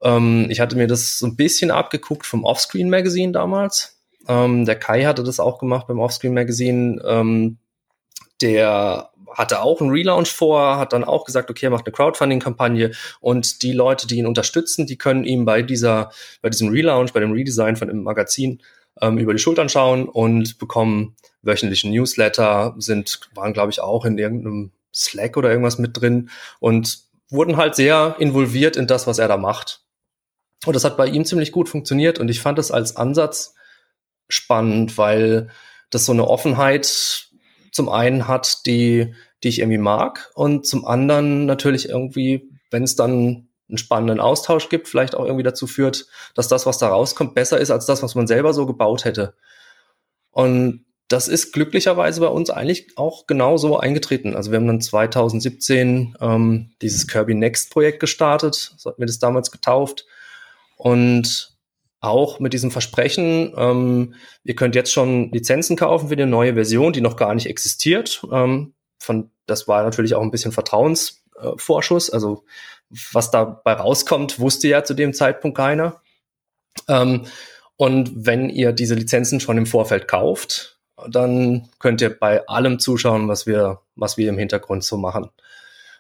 C: Ähm, ich hatte mir das so ein bisschen abgeguckt vom Offscreen Magazine damals. Ähm, der Kai hatte das auch gemacht beim Offscreen Magazine. Ähm, der hatte auch einen Relaunch vor, hat dann auch gesagt, okay, er macht eine Crowdfunding-Kampagne und die Leute, die ihn unterstützen, die können ihm bei dieser, bei diesem Relaunch, bei dem Redesign von dem Magazin ähm, über die Schultern schauen und bekommen wöchentlichen Newsletter, sind, waren, glaube ich, auch in irgendeinem Slack oder irgendwas mit drin und wurden halt sehr involviert in das, was er da macht. Und das hat bei ihm ziemlich gut funktioniert und ich fand das als Ansatz spannend, weil das so eine Offenheit zum einen hat, die, die ich irgendwie mag und zum anderen natürlich irgendwie, wenn es dann einen spannenden Austausch gibt, vielleicht auch irgendwie dazu führt, dass das, was da rauskommt, besser ist als das, was man selber so gebaut hätte. Und das ist glücklicherweise bei uns eigentlich auch genau so eingetreten. Also wir haben dann 2017 ähm, dieses Kirby Next Projekt gestartet, so hatten wir das damals getauft. Und auch mit diesem Versprechen, ähm, ihr könnt jetzt schon Lizenzen kaufen für eine neue Version, die noch gar nicht existiert. Ähm, von, das war natürlich auch ein bisschen Vertrauensvorschuss. Äh, also was dabei rauskommt, wusste ja zu dem Zeitpunkt keiner. Ähm, und wenn ihr diese Lizenzen schon im Vorfeld kauft, dann könnt ihr bei allem zuschauen, was wir, was wir im Hintergrund so machen.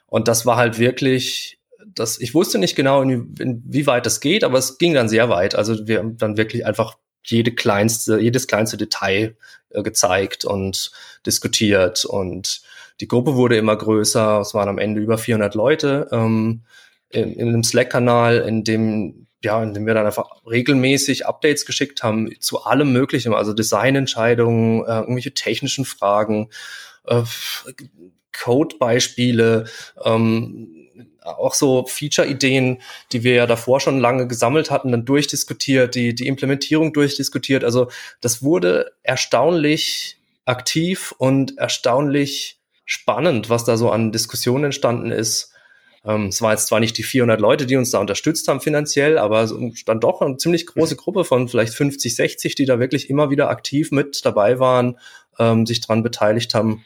C: Und das war halt wirklich das, ich wusste nicht genau, inwieweit das geht, aber es ging dann sehr weit. Also wir haben dann wirklich einfach jede kleinste, jedes kleinste Detail äh, gezeigt und diskutiert und die Gruppe wurde immer größer. Es waren am Ende über 400 Leute ähm, in, in einem Slack-Kanal, in dem ja, in dem wir dann einfach regelmäßig Updates geschickt haben zu allem Möglichen, also Designentscheidungen, äh, irgendwelche technischen Fragen, äh, Code-Beispiele, ähm, auch so Feature-Ideen, die wir ja davor schon lange gesammelt hatten, dann durchdiskutiert, die, die Implementierung durchdiskutiert. Also das wurde erstaunlich aktiv und erstaunlich spannend, was da so an Diskussionen entstanden ist. Ähm, es war jetzt zwar nicht die 400 Leute, die uns da unterstützt haben finanziell, aber dann doch eine ziemlich große Gruppe von vielleicht 50, 60, die da wirklich immer wieder aktiv mit dabei waren, ähm, sich dran beteiligt haben.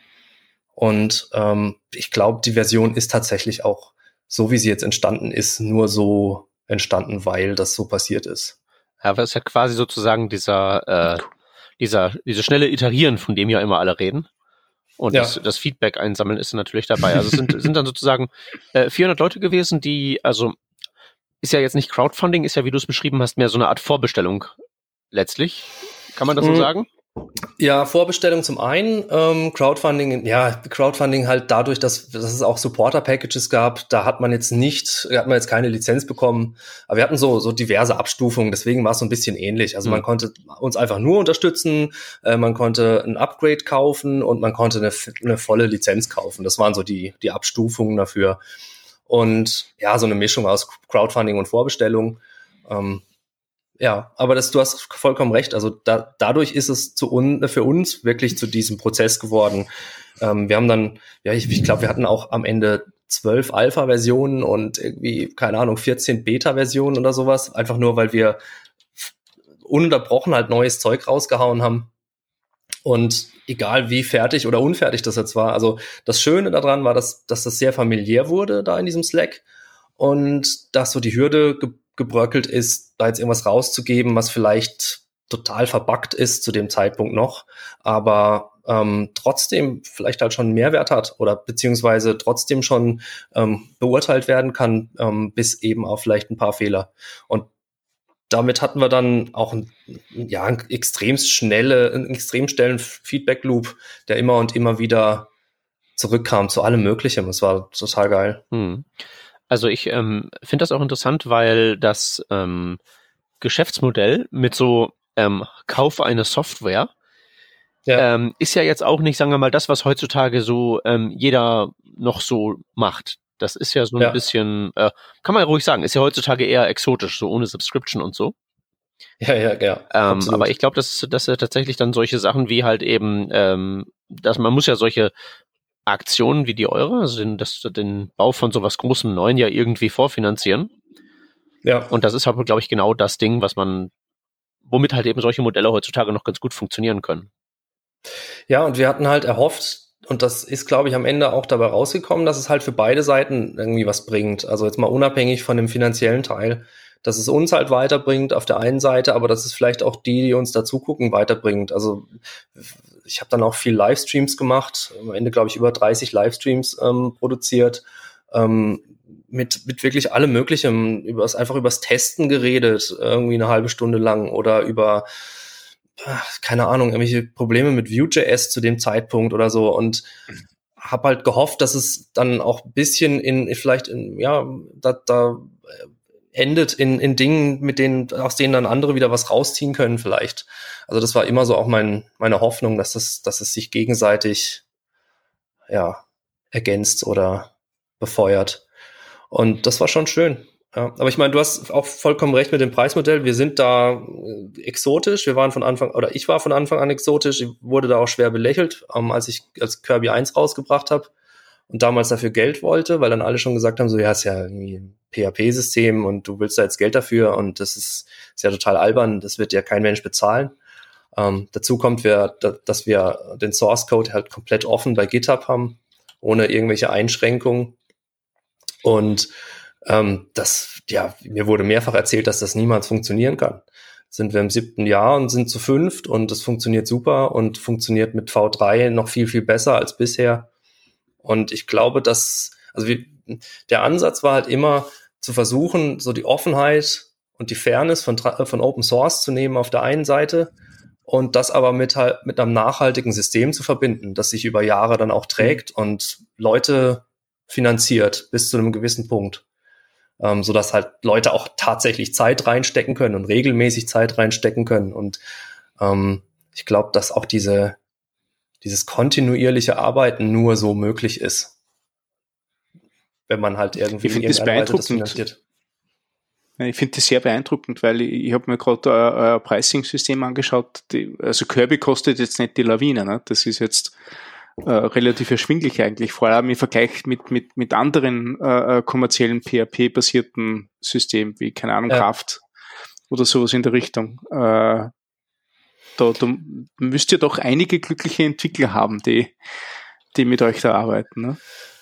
C: Und ähm, ich glaube, die Version ist tatsächlich auch so wie sie jetzt entstanden ist, nur so entstanden, weil das so passiert ist.
A: Ja, aber es ist ja quasi sozusagen dieser, äh, dieser, diese schnelle Iterieren, von dem ja immer alle reden. Und ja. das, das, Feedback einsammeln ist natürlich dabei. Also es sind, sind dann sozusagen äh, 400 Leute gewesen, die, also ist ja jetzt nicht Crowdfunding, ist ja, wie du es beschrieben hast, mehr so eine Art Vorbestellung letztlich. Kann man das so mhm. sagen?
C: Ja, Vorbestellung zum einen, ähm, Crowdfunding, ja, Crowdfunding halt dadurch, dass, dass es auch Supporter-Packages gab, da hat man jetzt nicht, hat man jetzt keine Lizenz bekommen, aber wir hatten so, so diverse Abstufungen, deswegen war es so ein bisschen ähnlich. Also mhm. man konnte uns einfach nur unterstützen, äh, man konnte ein Upgrade kaufen und man konnte eine, eine volle Lizenz kaufen. Das waren so die, die Abstufungen dafür. Und ja, so eine Mischung aus Crowdfunding und Vorbestellung. Ähm, ja, aber das, du hast vollkommen recht. Also da, dadurch ist es zu un, für uns wirklich zu diesem Prozess geworden. Ähm, wir haben dann, ja, ich, ich glaube, wir hatten auch am Ende zwölf Alpha-Versionen und irgendwie, keine Ahnung, 14 Beta-Versionen oder sowas. Einfach nur, weil wir ununterbrochen halt neues Zeug rausgehauen haben. Und egal wie fertig oder unfertig das jetzt war. Also das Schöne daran war, dass, dass das sehr familiär wurde da in diesem Slack und dass so die Hürde gebröckelt ist, da jetzt irgendwas rauszugeben, was vielleicht total verbuggt ist zu dem Zeitpunkt noch, aber ähm, trotzdem vielleicht halt schon einen Mehrwert hat oder beziehungsweise trotzdem schon ähm, beurteilt werden kann, ähm, bis eben auf vielleicht ein paar Fehler. Und damit hatten wir dann auch ein, ja, ein extrem schnelle, einen extrem schnellen Feedback-Loop, der immer und immer wieder zurückkam zu allem Möglichen. Das war total geil. Hm.
A: Also ich ähm, finde das auch interessant, weil das ähm, Geschäftsmodell mit so ähm, Kauf eine Software ja. Ähm, ist ja jetzt auch nicht, sagen wir mal, das, was heutzutage so ähm, jeder noch so macht. Das ist ja so ein ja. bisschen, äh, kann man ja ruhig sagen, ist ja heutzutage eher exotisch, so ohne Subscription und so.
C: Ja, ja, ja.
A: Ähm, aber ich glaube, dass, dass er tatsächlich dann solche Sachen wie halt eben, ähm, dass man muss ja solche Aktionen wie die eure, also den, das, den Bau von sowas großem Neuen ja irgendwie vorfinanzieren. Ja. Und das ist halt, glaube ich, genau das Ding, was man, womit halt eben solche Modelle heutzutage noch ganz gut funktionieren können.
C: Ja, und wir hatten halt erhofft, und das ist, glaube ich, am Ende auch dabei rausgekommen, dass es halt für beide Seiten irgendwie was bringt. Also jetzt mal unabhängig von dem finanziellen Teil, dass es uns halt weiterbringt auf der einen Seite, aber dass es vielleicht auch die, die uns dazu gucken, weiterbringt. Also ich habe dann auch viel Livestreams gemacht, am Ende, glaube ich, über 30 Livestreams ähm, produziert. Ähm, mit, mit wirklich allem Möglichen, übers, einfach übers Testen geredet, irgendwie eine halbe Stunde lang oder über keine Ahnung, irgendwelche Probleme mit Vue.js zu dem Zeitpunkt oder so und habe halt gehofft, dass es dann auch ein bisschen in, vielleicht in, ja, da, da endet in, in Dingen, mit denen, aus denen dann andere wieder was rausziehen können vielleicht. Also das war immer so auch mein, meine Hoffnung, dass das, dass es sich gegenseitig, ja, ergänzt oder befeuert. Und das war schon schön. Ja, aber ich meine, du hast auch vollkommen recht mit dem Preismodell. Wir sind da äh, exotisch. Wir waren von Anfang, oder ich war von Anfang an exotisch. Ich wurde da auch schwer belächelt, ähm, als ich als Kirby 1 rausgebracht habe und damals dafür Geld wollte, weil dann alle schon gesagt haben, so ja, ist ja irgendwie ein PHP-System und du willst da jetzt Geld dafür und das ist, ist ja total albern, das wird ja kein Mensch bezahlen. Ähm, dazu kommt, wir, dass wir den Source Code halt komplett offen bei GitHub haben, ohne irgendwelche Einschränkungen. Und ähm, das, ja, mir wurde mehrfach erzählt, dass das niemals funktionieren kann. Sind wir im siebten Jahr und sind zu fünft und das funktioniert super und funktioniert mit V3 noch viel, viel besser als bisher. Und ich glaube, dass, also wie, der Ansatz war halt immer zu versuchen, so die Offenheit und die Fairness von, von Open Source zu nehmen auf der einen Seite und das aber mit halt, mit einem nachhaltigen System zu verbinden, das sich über Jahre dann auch trägt und Leute finanziert bis zu einem gewissen Punkt ähm, so dass halt Leute auch tatsächlich Zeit reinstecken können und regelmäßig Zeit reinstecken können. Und ähm, ich glaube, dass auch diese, dieses kontinuierliche Arbeiten nur so möglich ist. Wenn man halt irgendwie
B: ich das beeindruckend. Das finanziert. Ich finde das sehr beeindruckend, weil ich, ich habe mir gerade ein Pricing-System angeschaut. Die, also Kirby kostet jetzt nicht die Lawine. Ne? Das ist jetzt äh, relativ erschwinglich eigentlich, vor allem im Vergleich mit, mit, mit anderen äh, äh kommerziellen PHP-basierten Systemen, wie, keine Ahnung, ja. Kraft oder sowas in der Richtung. Äh, da, da müsst ihr doch einige glückliche Entwickler haben, die, die mit euch da arbeiten. Ne?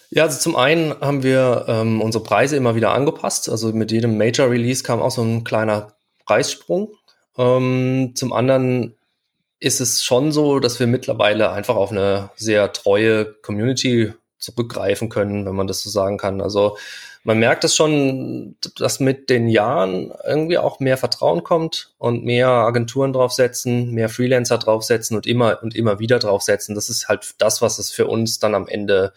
C: Ja, also zum einen haben wir ähm, unsere Preise immer wieder angepasst. Also mit jedem Major Release kam auch so ein kleiner Preissprung. Ähm, zum anderen ist es schon so, dass wir mittlerweile einfach auf eine sehr treue Community zurückgreifen können, wenn man das so sagen kann. Also man merkt es schon, dass mit den Jahren irgendwie auch mehr Vertrauen kommt und mehr Agenturen draufsetzen, mehr Freelancer draufsetzen und immer und immer wieder draufsetzen. Das ist halt das, was es für uns dann am Ende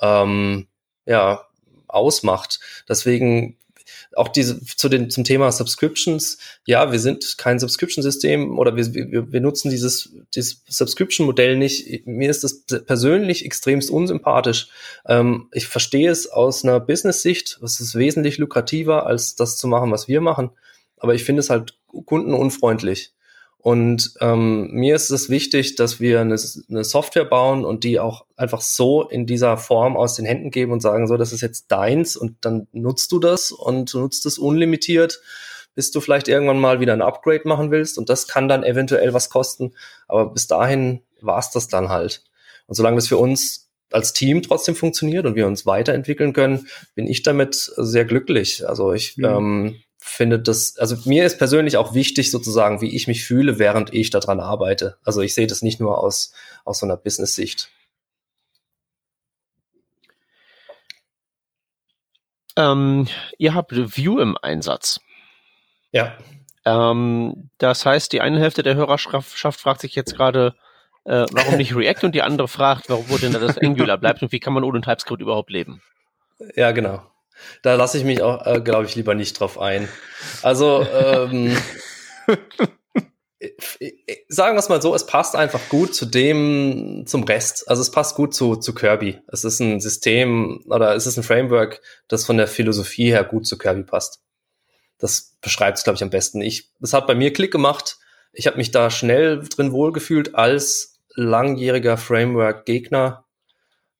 C: ähm, ja ausmacht. Deswegen auch diese zu den zum Thema Subscriptions. Ja, wir sind kein Subscription-System oder wir, wir, wir nutzen dieses, dieses Subscription-Modell nicht. Mir ist das persönlich extremst unsympathisch. Ähm, ich verstehe es aus einer Business-Sicht. Es ist wesentlich lukrativer, als das zu machen, was wir machen. Aber ich finde es halt kundenunfreundlich. Und ähm, mir ist es wichtig, dass wir eine, eine, Software bauen und die auch einfach so in dieser Form aus den Händen geben und sagen, so, das ist jetzt deins und dann nutzt du das und du nutzt es unlimitiert, bis du vielleicht irgendwann mal wieder ein Upgrade machen willst und das kann dann eventuell was kosten. Aber bis dahin war es das dann halt. Und solange das für uns als Team trotzdem funktioniert und wir uns weiterentwickeln können, bin ich damit sehr glücklich. Also ich mhm. ähm, finde das, also mir ist persönlich auch wichtig sozusagen, wie ich mich fühle, während ich daran arbeite. Also ich sehe das nicht nur aus, aus so einer Business-Sicht.
A: Ähm, ihr habt View im Einsatz.
C: Ja.
A: Ähm, das heißt, die eine Hälfte der Hörerschaft fragt sich jetzt gerade, äh, warum nicht React und die andere fragt, warum wo denn da das Angular bleibt und wie kann man ohne TypeScript überhaupt leben?
C: Ja, genau. Da lasse ich mich auch, äh, glaube ich, lieber nicht drauf ein. Also, ähm, [laughs] sagen wir es mal so, es passt einfach gut zu dem, zum Rest. Also es passt gut zu, zu Kirby. Es ist ein System oder es ist ein Framework, das von der Philosophie her gut zu Kirby passt. Das beschreibt es, glaube ich, am besten. Ich, es hat bei mir Klick gemacht. Ich habe mich da schnell drin wohlgefühlt als langjähriger Framework-Gegner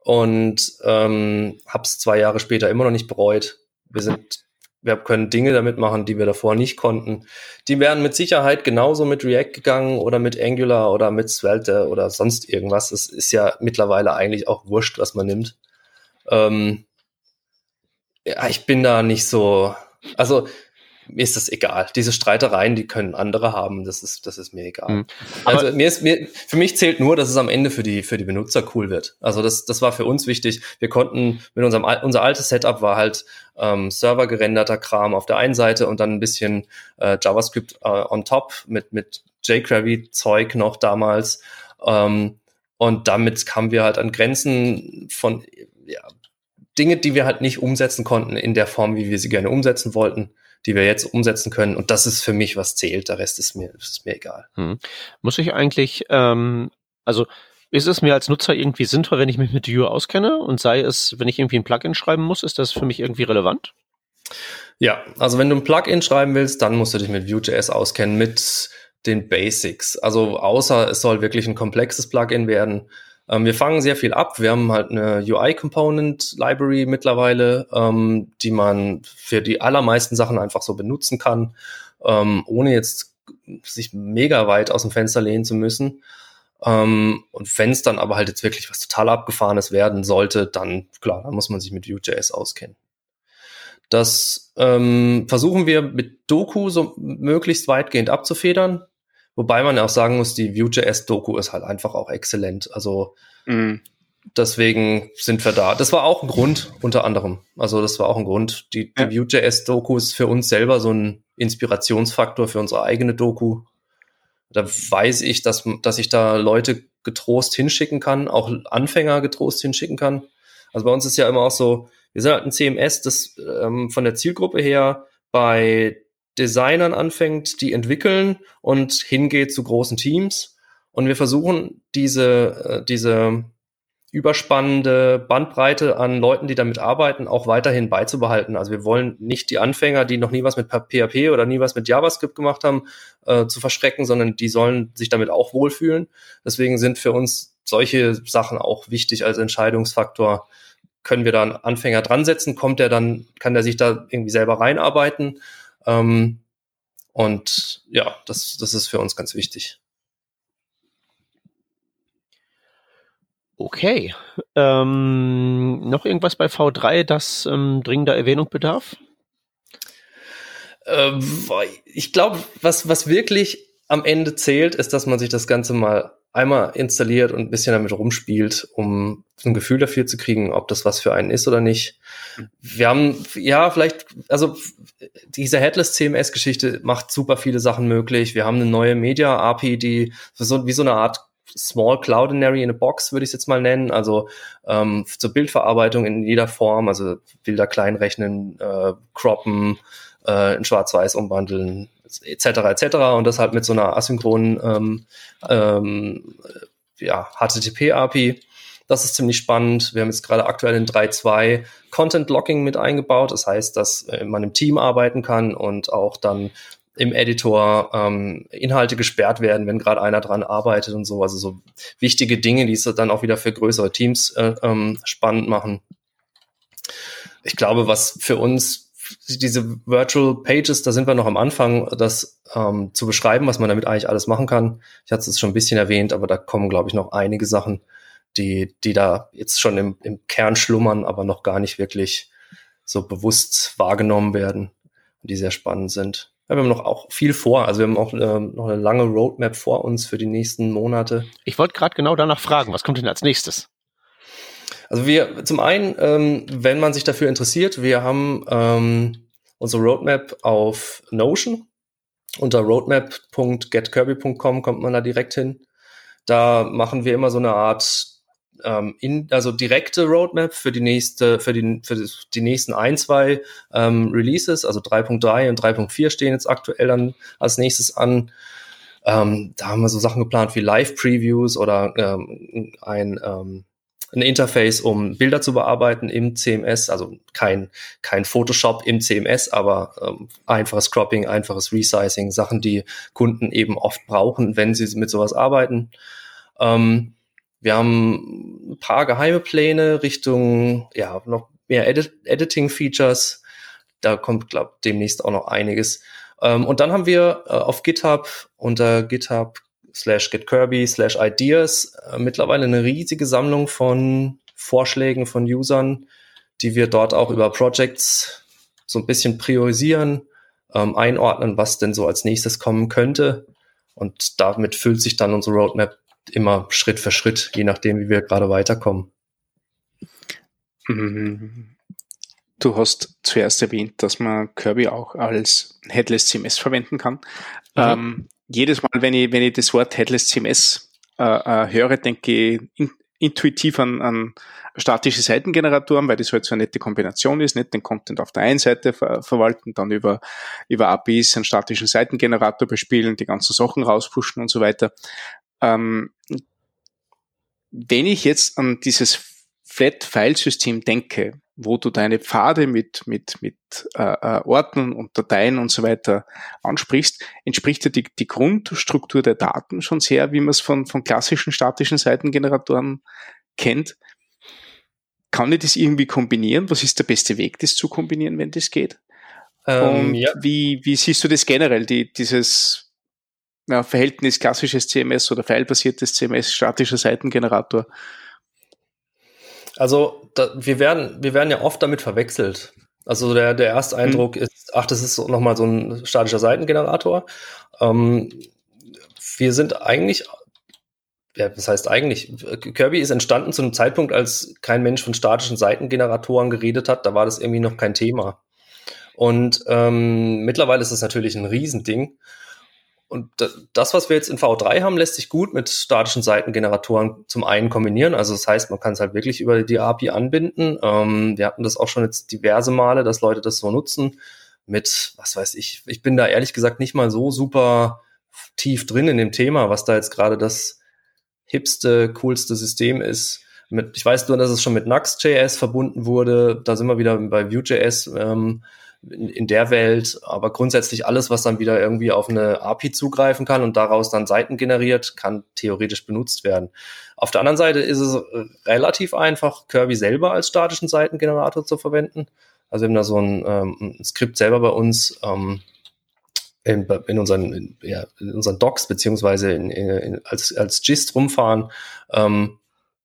C: und ähm, habe es zwei Jahre später immer noch nicht bereut. Wir sind wir können Dinge damit machen, die wir davor nicht konnten. Die wären mit Sicherheit genauso mit React gegangen oder mit Angular oder mit Svelte oder sonst irgendwas. Es ist ja mittlerweile eigentlich auch wurscht, was man nimmt. Ähm, ja, ich bin da nicht so, also mir ist das egal. Diese Streitereien, die können andere haben. Das ist, das ist mir egal. Mhm. Also mir ist, mir, für mich zählt nur, dass es am Ende für die, für die Benutzer cool wird. Also das, das war für uns wichtig. Wir konnten mit unserem, unser altes Setup war halt ähm, Server gerenderter Kram auf der einen Seite und dann ein bisschen äh, JavaScript äh, on top mit, mit jQuery Zeug noch damals. Ähm, und damit kamen wir halt an Grenzen von, ja, Dinge, die wir halt nicht umsetzen konnten in der Form, wie wir sie gerne umsetzen wollten die wir jetzt umsetzen können. Und das ist für mich, was zählt. Der Rest ist mir, ist mir egal. Hm.
A: Muss ich eigentlich, ähm, also ist es mir als Nutzer irgendwie sinnvoll, wenn ich mich mit Vue auskenne? Und sei es, wenn ich irgendwie ein Plugin schreiben muss, ist das für mich irgendwie relevant?
C: Ja, also wenn du ein Plugin schreiben willst, dann musst du dich mit Vue.js auskennen, mit den Basics. Also außer es soll wirklich ein komplexes Plugin werden, ähm, wir fangen sehr viel ab. Wir haben halt eine UI-Component-Library mittlerweile, ähm, die man für die allermeisten Sachen einfach so benutzen kann, ähm, ohne jetzt sich mega weit aus dem Fenster lehnen zu müssen. Ähm, und wenn es dann aber halt jetzt wirklich was total Abgefahrenes werden sollte, dann klar, dann muss man sich mit Vue.js auskennen. Das ähm, versuchen wir mit Doku so möglichst weitgehend abzufedern. Wobei man ja auch sagen muss, die Vue.js-Doku ist halt einfach auch exzellent. Also mm. deswegen sind wir da. Das war auch ein Grund, unter anderem. Also das war auch ein Grund. Die, ja. die Vue.js-Doku ist für uns selber so ein Inspirationsfaktor für unsere eigene Doku. Da weiß ich, dass, dass ich da Leute getrost hinschicken kann, auch Anfänger getrost hinschicken kann. Also bei uns ist ja immer auch so, wir sind halt ein CMS, das ähm, von der Zielgruppe her bei Designern anfängt, die entwickeln und hingeht zu großen Teams. Und wir versuchen diese, äh, diese überspannende Bandbreite an Leuten, die damit arbeiten, auch weiterhin beizubehalten. Also wir wollen nicht die Anfänger, die noch nie was mit PHP oder nie was mit JavaScript gemacht haben, äh, zu verschrecken, sondern die sollen sich damit auch wohlfühlen. Deswegen sind für uns solche Sachen auch wichtig als Entscheidungsfaktor. Können wir da einen Anfänger dran setzen? Kommt der dann, kann der sich da irgendwie selber reinarbeiten? Ähm, und ja, das, das ist für uns ganz wichtig.
A: Okay. Ähm, noch irgendwas bei V3, das ähm, dringender Erwähnung bedarf?
C: Ähm, ich glaube, was, was wirklich am Ende zählt, ist, dass man sich das Ganze mal einmal installiert und ein bisschen damit rumspielt, um ein Gefühl dafür zu kriegen, ob das was für einen ist oder nicht. Wir haben, ja, vielleicht, also diese Headless CMS-Geschichte macht super viele Sachen möglich. Wir haben eine neue Media-API, die so, wie so eine Art Small Cloudinary in a Box, würde ich es jetzt mal nennen. Also ähm, zur Bildverarbeitung in jeder Form, also Bilder kleinrechnen, äh, croppen, äh, in Schwarz-Weiß umwandeln, etc. etc. Und das halt mit so einer asynchronen ähm, ähm, ja, HTTP-API. Das ist ziemlich spannend. Wir haben jetzt gerade aktuell in 3.2 Content Locking mit eingebaut. Das heißt, dass äh, man im Team arbeiten kann und auch dann im Editor ähm, Inhalte gesperrt werden, wenn gerade einer dran arbeitet und so. Also so wichtige Dinge, die es dann auch wieder für größere Teams äh, ähm, spannend machen. Ich glaube, was für uns diese Virtual Pages, da sind wir noch am Anfang, das ähm, zu beschreiben, was man damit eigentlich alles machen kann. Ich hatte es schon ein bisschen erwähnt, aber da kommen, glaube ich, noch einige Sachen, die, die da jetzt schon im, im Kern schlummern, aber noch gar nicht wirklich so bewusst wahrgenommen werden, die sehr spannend sind. Ja, wir haben noch auch viel vor. Also wir haben auch äh, noch eine lange Roadmap vor uns für die nächsten Monate.
A: Ich wollte gerade genau danach fragen, was kommt denn als nächstes?
C: Also wir, zum einen, ähm, wenn man sich dafür interessiert, wir haben ähm, unsere Roadmap auf Notion. Unter roadmap.getkirby.com kommt man da direkt hin. Da machen wir immer so eine Art ähm, in, also direkte Roadmap für die nächste, für die, für die nächsten ein, zwei ähm, Releases, also 3.3 und 3.4 stehen jetzt aktuell dann als nächstes an. Ähm, da haben wir so Sachen geplant wie Live-Previews oder ähm, ein, ähm, ein Interface, um Bilder zu bearbeiten im CMS, also kein, kein Photoshop im CMS, aber ähm, einfaches Cropping, einfaches Resizing, Sachen, die Kunden eben oft brauchen, wenn sie mit sowas arbeiten. Ähm, wir haben ein paar geheime Pläne Richtung, ja, noch mehr Edit Editing-Features. Da kommt, glaube demnächst auch noch einiges. Ähm, und dann haben wir äh, auf GitHub unter GitHub slash getkirby slash ideas äh, mittlerweile eine riesige Sammlung von Vorschlägen von Usern, die wir dort auch über Projects so ein bisschen priorisieren, ähm, einordnen, was denn so als nächstes kommen könnte. Und damit füllt sich dann unsere Roadmap immer Schritt für Schritt, je nachdem, wie wir gerade weiterkommen.
B: Mhm. Du hast zuerst erwähnt, dass man Kirby auch als Headless CMS verwenden kann. Mhm. Ähm, jedes Mal, wenn ich, wenn ich das Wort Headless CMS äh, äh, höre, denke ich in, intuitiv an, an statische Seitengeneratoren, weil das halt so eine nette Kombination ist, nicht den Content auf der einen Seite ver verwalten, dann über, über APIs einen statischen Seitengenerator bespielen, die ganzen Sachen rauspushen und so weiter. Ähm, wenn ich jetzt an dieses Flat-File-System denke, wo du deine Pfade mit, mit, mit äh, äh, Ordnern und Dateien und so weiter ansprichst, entspricht ja die, die Grundstruktur der Daten schon sehr, wie man es von, von klassischen statischen Seitengeneratoren kennt. Kann ich das irgendwie kombinieren? Was ist der beste Weg, das zu kombinieren, wenn das geht? Ähm, und ja. wie, wie siehst du das generell, die, dieses ja, Verhältnis klassisches CMS oder filebasiertes CMS, statischer Seitengenerator?
C: Also da, wir werden, wir werden ja oft damit verwechselt. Also der, der erste. Eindruck mhm. ist, ach, das ist nochmal so ein statischer Seitengenerator. Ähm, wir sind eigentlich, ja, das heißt eigentlich, Kirby ist entstanden zu einem Zeitpunkt, als kein Mensch von statischen Seitengeneratoren geredet hat. Da war das irgendwie noch kein Thema. Und ähm, mittlerweile ist es natürlich ein Riesending. Und das, was wir jetzt in V3 haben, lässt sich gut mit statischen Seitengeneratoren zum einen kombinieren. Also das heißt, man kann es halt wirklich über die API anbinden. Ähm, wir hatten das auch schon jetzt diverse Male, dass Leute das so nutzen. Mit, was weiß ich, ich bin da ehrlich gesagt nicht mal so super tief drin in dem Thema, was da jetzt gerade das hipste, coolste System ist. Mit, ich weiß nur, dass es schon mit Nux.js verbunden wurde. Da sind wir wieder bei Vue.js. Ähm, in, in der Welt, aber grundsätzlich alles, was dann wieder irgendwie auf eine API zugreifen kann und daraus dann Seiten generiert, kann theoretisch benutzt werden. Auf der anderen Seite ist es relativ einfach, Kirby selber als statischen Seitengenerator zu verwenden. Also wir haben da so ein, ähm, ein Skript selber bei uns ähm, in, in, unseren, in, ja, in unseren Docs beziehungsweise in, in, als, als GIST rumfahren. Ähm,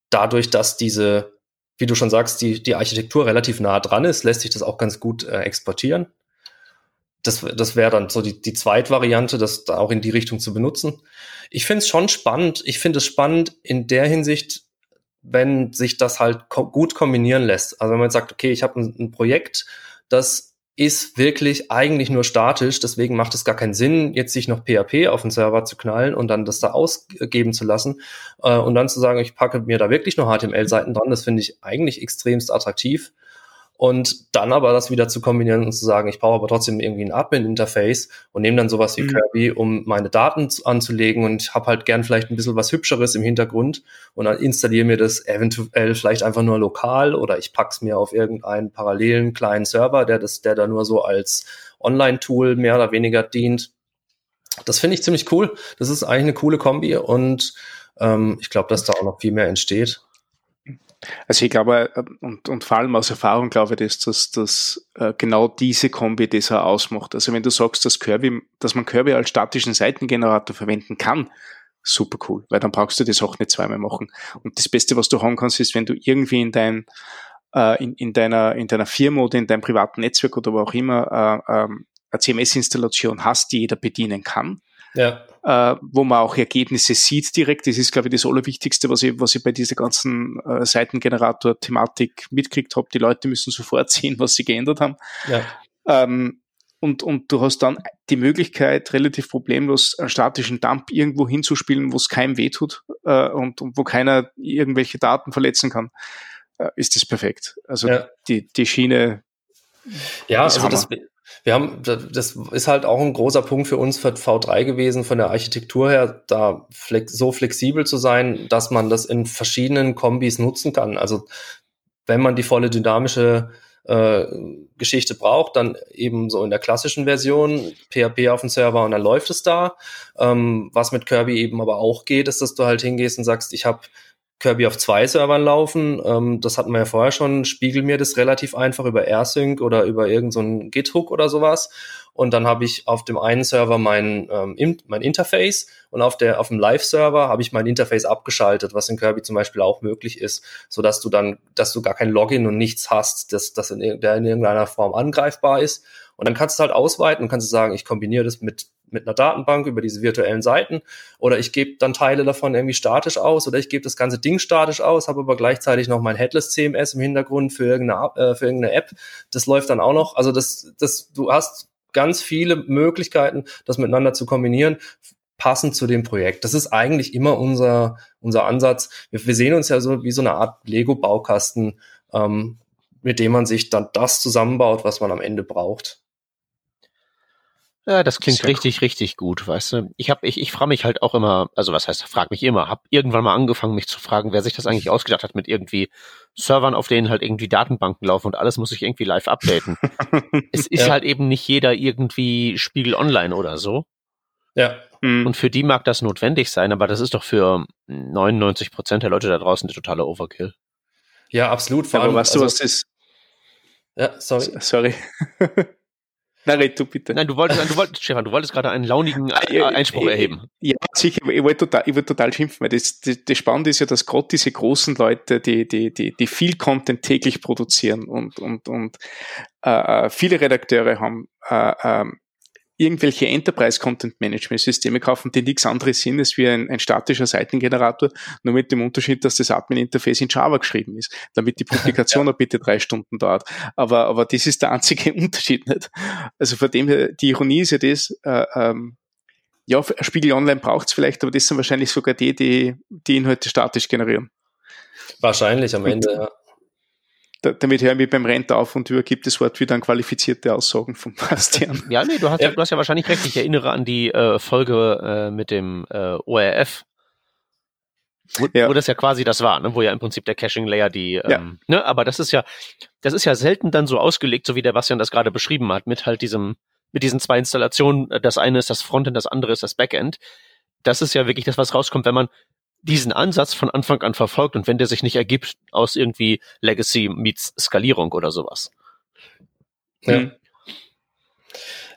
C: dadurch, dass diese wie du schon sagst, die, die Architektur relativ nah dran ist, lässt sich das auch ganz gut äh, exportieren. Das, das wäre dann so die, die Zweitvariante, das da auch in die Richtung zu benutzen. Ich finde es schon spannend. Ich finde es spannend in der Hinsicht, wenn sich das halt ko gut kombinieren lässt. Also wenn man jetzt sagt, okay, ich habe ein, ein Projekt, das ist wirklich eigentlich nur statisch. Deswegen macht es gar keinen Sinn, jetzt sich noch PHP auf den Server zu knallen und dann das da ausgeben zu lassen äh, und dann zu sagen, ich packe mir da wirklich nur HTML-Seiten dran. Das finde ich eigentlich extremst attraktiv. Und dann aber das wieder zu kombinieren und zu sagen, ich brauche aber trotzdem irgendwie ein Admin-Interface und nehme dann sowas wie mhm. Kirby, um meine Daten anzulegen und habe halt gern vielleicht ein bisschen was Hübscheres im Hintergrund und dann installiere mir das eventuell vielleicht einfach nur lokal oder ich pack's mir auf irgendeinen parallelen kleinen Server, der das, der da nur so als Online-Tool mehr oder weniger dient. Das finde ich ziemlich cool. Das ist eigentlich eine coole Kombi und ähm, ich glaube, dass da auch noch viel mehr entsteht.
B: Also ich glaube, äh, und, und vor allem aus Erfahrung glaube ich, dass, dass, dass äh, genau diese Kombi das auch ausmacht. Also wenn du sagst, dass Kirby, dass man Kirby als statischen Seitengenerator verwenden kann, super cool, weil dann brauchst du das auch nicht zweimal machen. Und das Beste, was du haben kannst, ist, wenn du irgendwie in dein äh, in, in deiner in deiner Firma oder in deinem privaten Netzwerk oder wo auch immer äh, ähm, eine CMS-Installation hast, die jeder bedienen kann. Ja äh, wo man auch Ergebnisse sieht direkt. Das ist, glaube ich, das Allerwichtigste, was ich, was ich bei dieser ganzen äh, Seitengenerator-Thematik mitgekriegt habe. Die Leute müssen sofort [laughs] sehen, was sie geändert haben. Ja. Ähm, und, und du hast dann die Möglichkeit, relativ problemlos einen statischen Dump irgendwo hinzuspielen, wo es keinem wehtut äh, und, und wo keiner irgendwelche Daten verletzen kann, äh, ist das perfekt. Also ja. die, die Schiene.
C: Ja, also das, Wir haben, das ist halt auch ein großer Punkt für uns für V3 gewesen, von der Architektur her, da flex, so flexibel zu sein, dass man das in verschiedenen Kombis nutzen kann. Also wenn man die volle dynamische äh, Geschichte braucht, dann eben so in der klassischen Version PHP auf dem Server und dann läuft es da. Ähm, was mit Kirby eben aber auch geht, ist, dass du halt hingehst und sagst, ich habe Kirby auf zwei Servern laufen. Ähm, das hatten wir ja vorher schon. Spiegel mir das relativ einfach über AirSync oder über irgendeinen so Git-Hook oder sowas. Und dann habe ich auf dem einen Server mein, ähm, mein Interface und auf der auf dem Live-Server habe ich mein Interface abgeschaltet, was in Kirby zum Beispiel auch möglich ist, so dass du dann, dass du gar kein Login und nichts hast, das, das in, der in irgendeiner Form angreifbar ist. Und dann kannst du halt ausweiten und kannst du sagen, ich kombiniere das mit mit einer Datenbank über diese virtuellen Seiten oder ich gebe dann Teile davon irgendwie statisch aus oder ich gebe das ganze Ding statisch aus, habe aber gleichzeitig noch mein Headless CMS im Hintergrund für irgendeine, äh, für irgendeine App. Das läuft dann auch noch. Also das, das, du hast ganz viele Möglichkeiten, das miteinander zu kombinieren passend zu dem Projekt. Das ist eigentlich immer unser, unser Ansatz. Wir, wir sehen uns ja so wie so eine Art Lego-Baukasten, ähm, mit dem man sich dann das zusammenbaut, was man am Ende braucht.
A: Ja, das klingt richtig, richtig gut, weißt du. Ich habe, ich, ich frage mich halt auch immer, also was heißt, frag mich immer, habe irgendwann mal angefangen, mich zu fragen, wer sich das eigentlich ausgedacht hat mit irgendwie Servern, auf denen halt irgendwie Datenbanken laufen und alles muss sich irgendwie live updaten. [laughs] es ist ja. halt eben nicht jeder irgendwie Spiegel Online oder so.
C: Ja.
A: Mhm. Und für die mag das notwendig sein, aber das ist doch für 99 Prozent der Leute da draußen der totale Overkill.
C: Ja, absolut.
B: Vor allem, aber weißt du, also was ist?
C: Ja, sorry.
B: Sorry. [laughs]
A: Nein, red du bitte. Nein, du wolltest, du wolltest, Stefan, du wolltest gerade einen launigen Einspruch erheben.
B: Ja, sicher, ich wollte total, ich wollte total schimpfen, weil das, das, das Spannende ist ja, dass gerade diese großen Leute, die, die, die, die viel Content täglich produzieren und, und, und äh, äh viele Redakteure haben äh, äh, irgendwelche Enterprise-Content-Management-Systeme kaufen, die nichts anderes sind als wie ein, ein statischer Seitengenerator, nur mit dem Unterschied, dass das Admin-Interface in Java geschrieben ist, damit die Publikation [laughs] ja. bitte drei Stunden dauert. Aber, aber das ist der einzige [laughs] Unterschied nicht. Also von dem her, die Ironie ist ja das, äh, ähm, ja, Spiegel Online braucht es vielleicht, aber das sind wahrscheinlich sogar die, die die Inhalte statisch generieren.
C: Wahrscheinlich am Ende, ja
B: da, damit höre ich mich beim Rent auf und übergebe das Wort wieder an qualifizierte Aussagen von Bastian.
A: Ja, nee, du hast ja, du hast ja wahrscheinlich recht. Ich erinnere an die äh, Folge äh, mit dem äh, ORF, wo, ja. wo das ja quasi das war, ne? wo ja im Prinzip der Caching-Layer die, ähm, ja. ne, aber das ist ja, das ist ja selten dann so ausgelegt, so wie der Bastian das gerade beschrieben hat, mit halt diesem, mit diesen zwei Installationen. Das eine ist das Frontend, das andere ist das Backend. Das ist ja wirklich das, was rauskommt, wenn man diesen Ansatz von Anfang an verfolgt und wenn der sich nicht ergibt aus irgendwie Legacy meets Skalierung oder sowas.
C: Ja. Hm.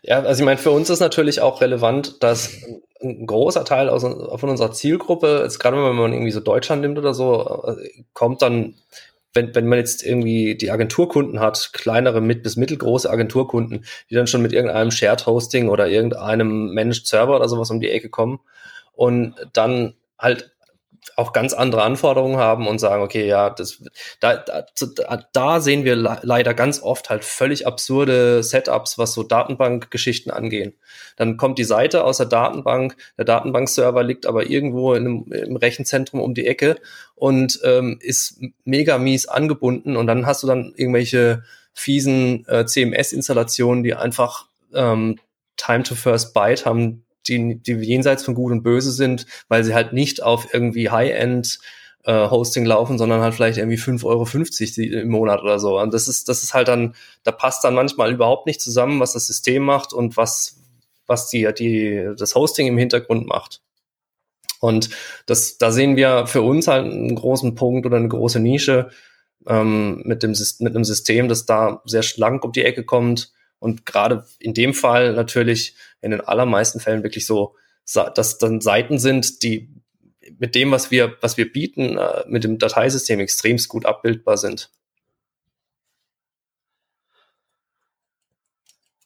C: Ja, also ich meine, für uns ist natürlich auch relevant, dass ein großer Teil aus, von unserer Zielgruppe, jetzt gerade wenn man irgendwie so Deutschland nimmt oder so, äh, kommt dann, wenn, wenn man jetzt irgendwie die Agenturkunden hat, kleinere mit bis mittelgroße Agenturkunden, die dann schon mit irgendeinem Shared Hosting oder irgendeinem Managed Server oder sowas um die Ecke kommen und dann halt auch ganz andere Anforderungen haben und sagen, okay, ja, das, da, da, da sehen wir leider ganz oft halt völlig absurde Setups, was so Datenbankgeschichten angehen. Dann kommt die Seite aus der Datenbank, der Datenbankserver liegt aber irgendwo in einem, im Rechenzentrum um die Ecke und ähm, ist mega mies angebunden und dann hast du dann irgendwelche fiesen äh, CMS-Installationen, die einfach ähm, Time to First Byte haben, die, die jenseits von Gut und Böse sind, weil sie halt nicht auf irgendwie High-End äh, Hosting laufen, sondern halt vielleicht irgendwie 5,50 Euro im Monat oder so. Und das ist, das ist halt dann, da passt dann manchmal überhaupt nicht zusammen, was das System macht und was, was die, die, das Hosting im Hintergrund macht. Und das, da sehen wir für uns halt einen großen Punkt oder eine große Nische ähm, mit, dem, mit einem System, das da sehr schlank um die Ecke kommt, und gerade in dem Fall natürlich in den allermeisten Fällen wirklich so, dass dann Seiten sind, die mit dem, was wir, was wir bieten, äh, mit dem Dateisystem extremst gut abbildbar sind.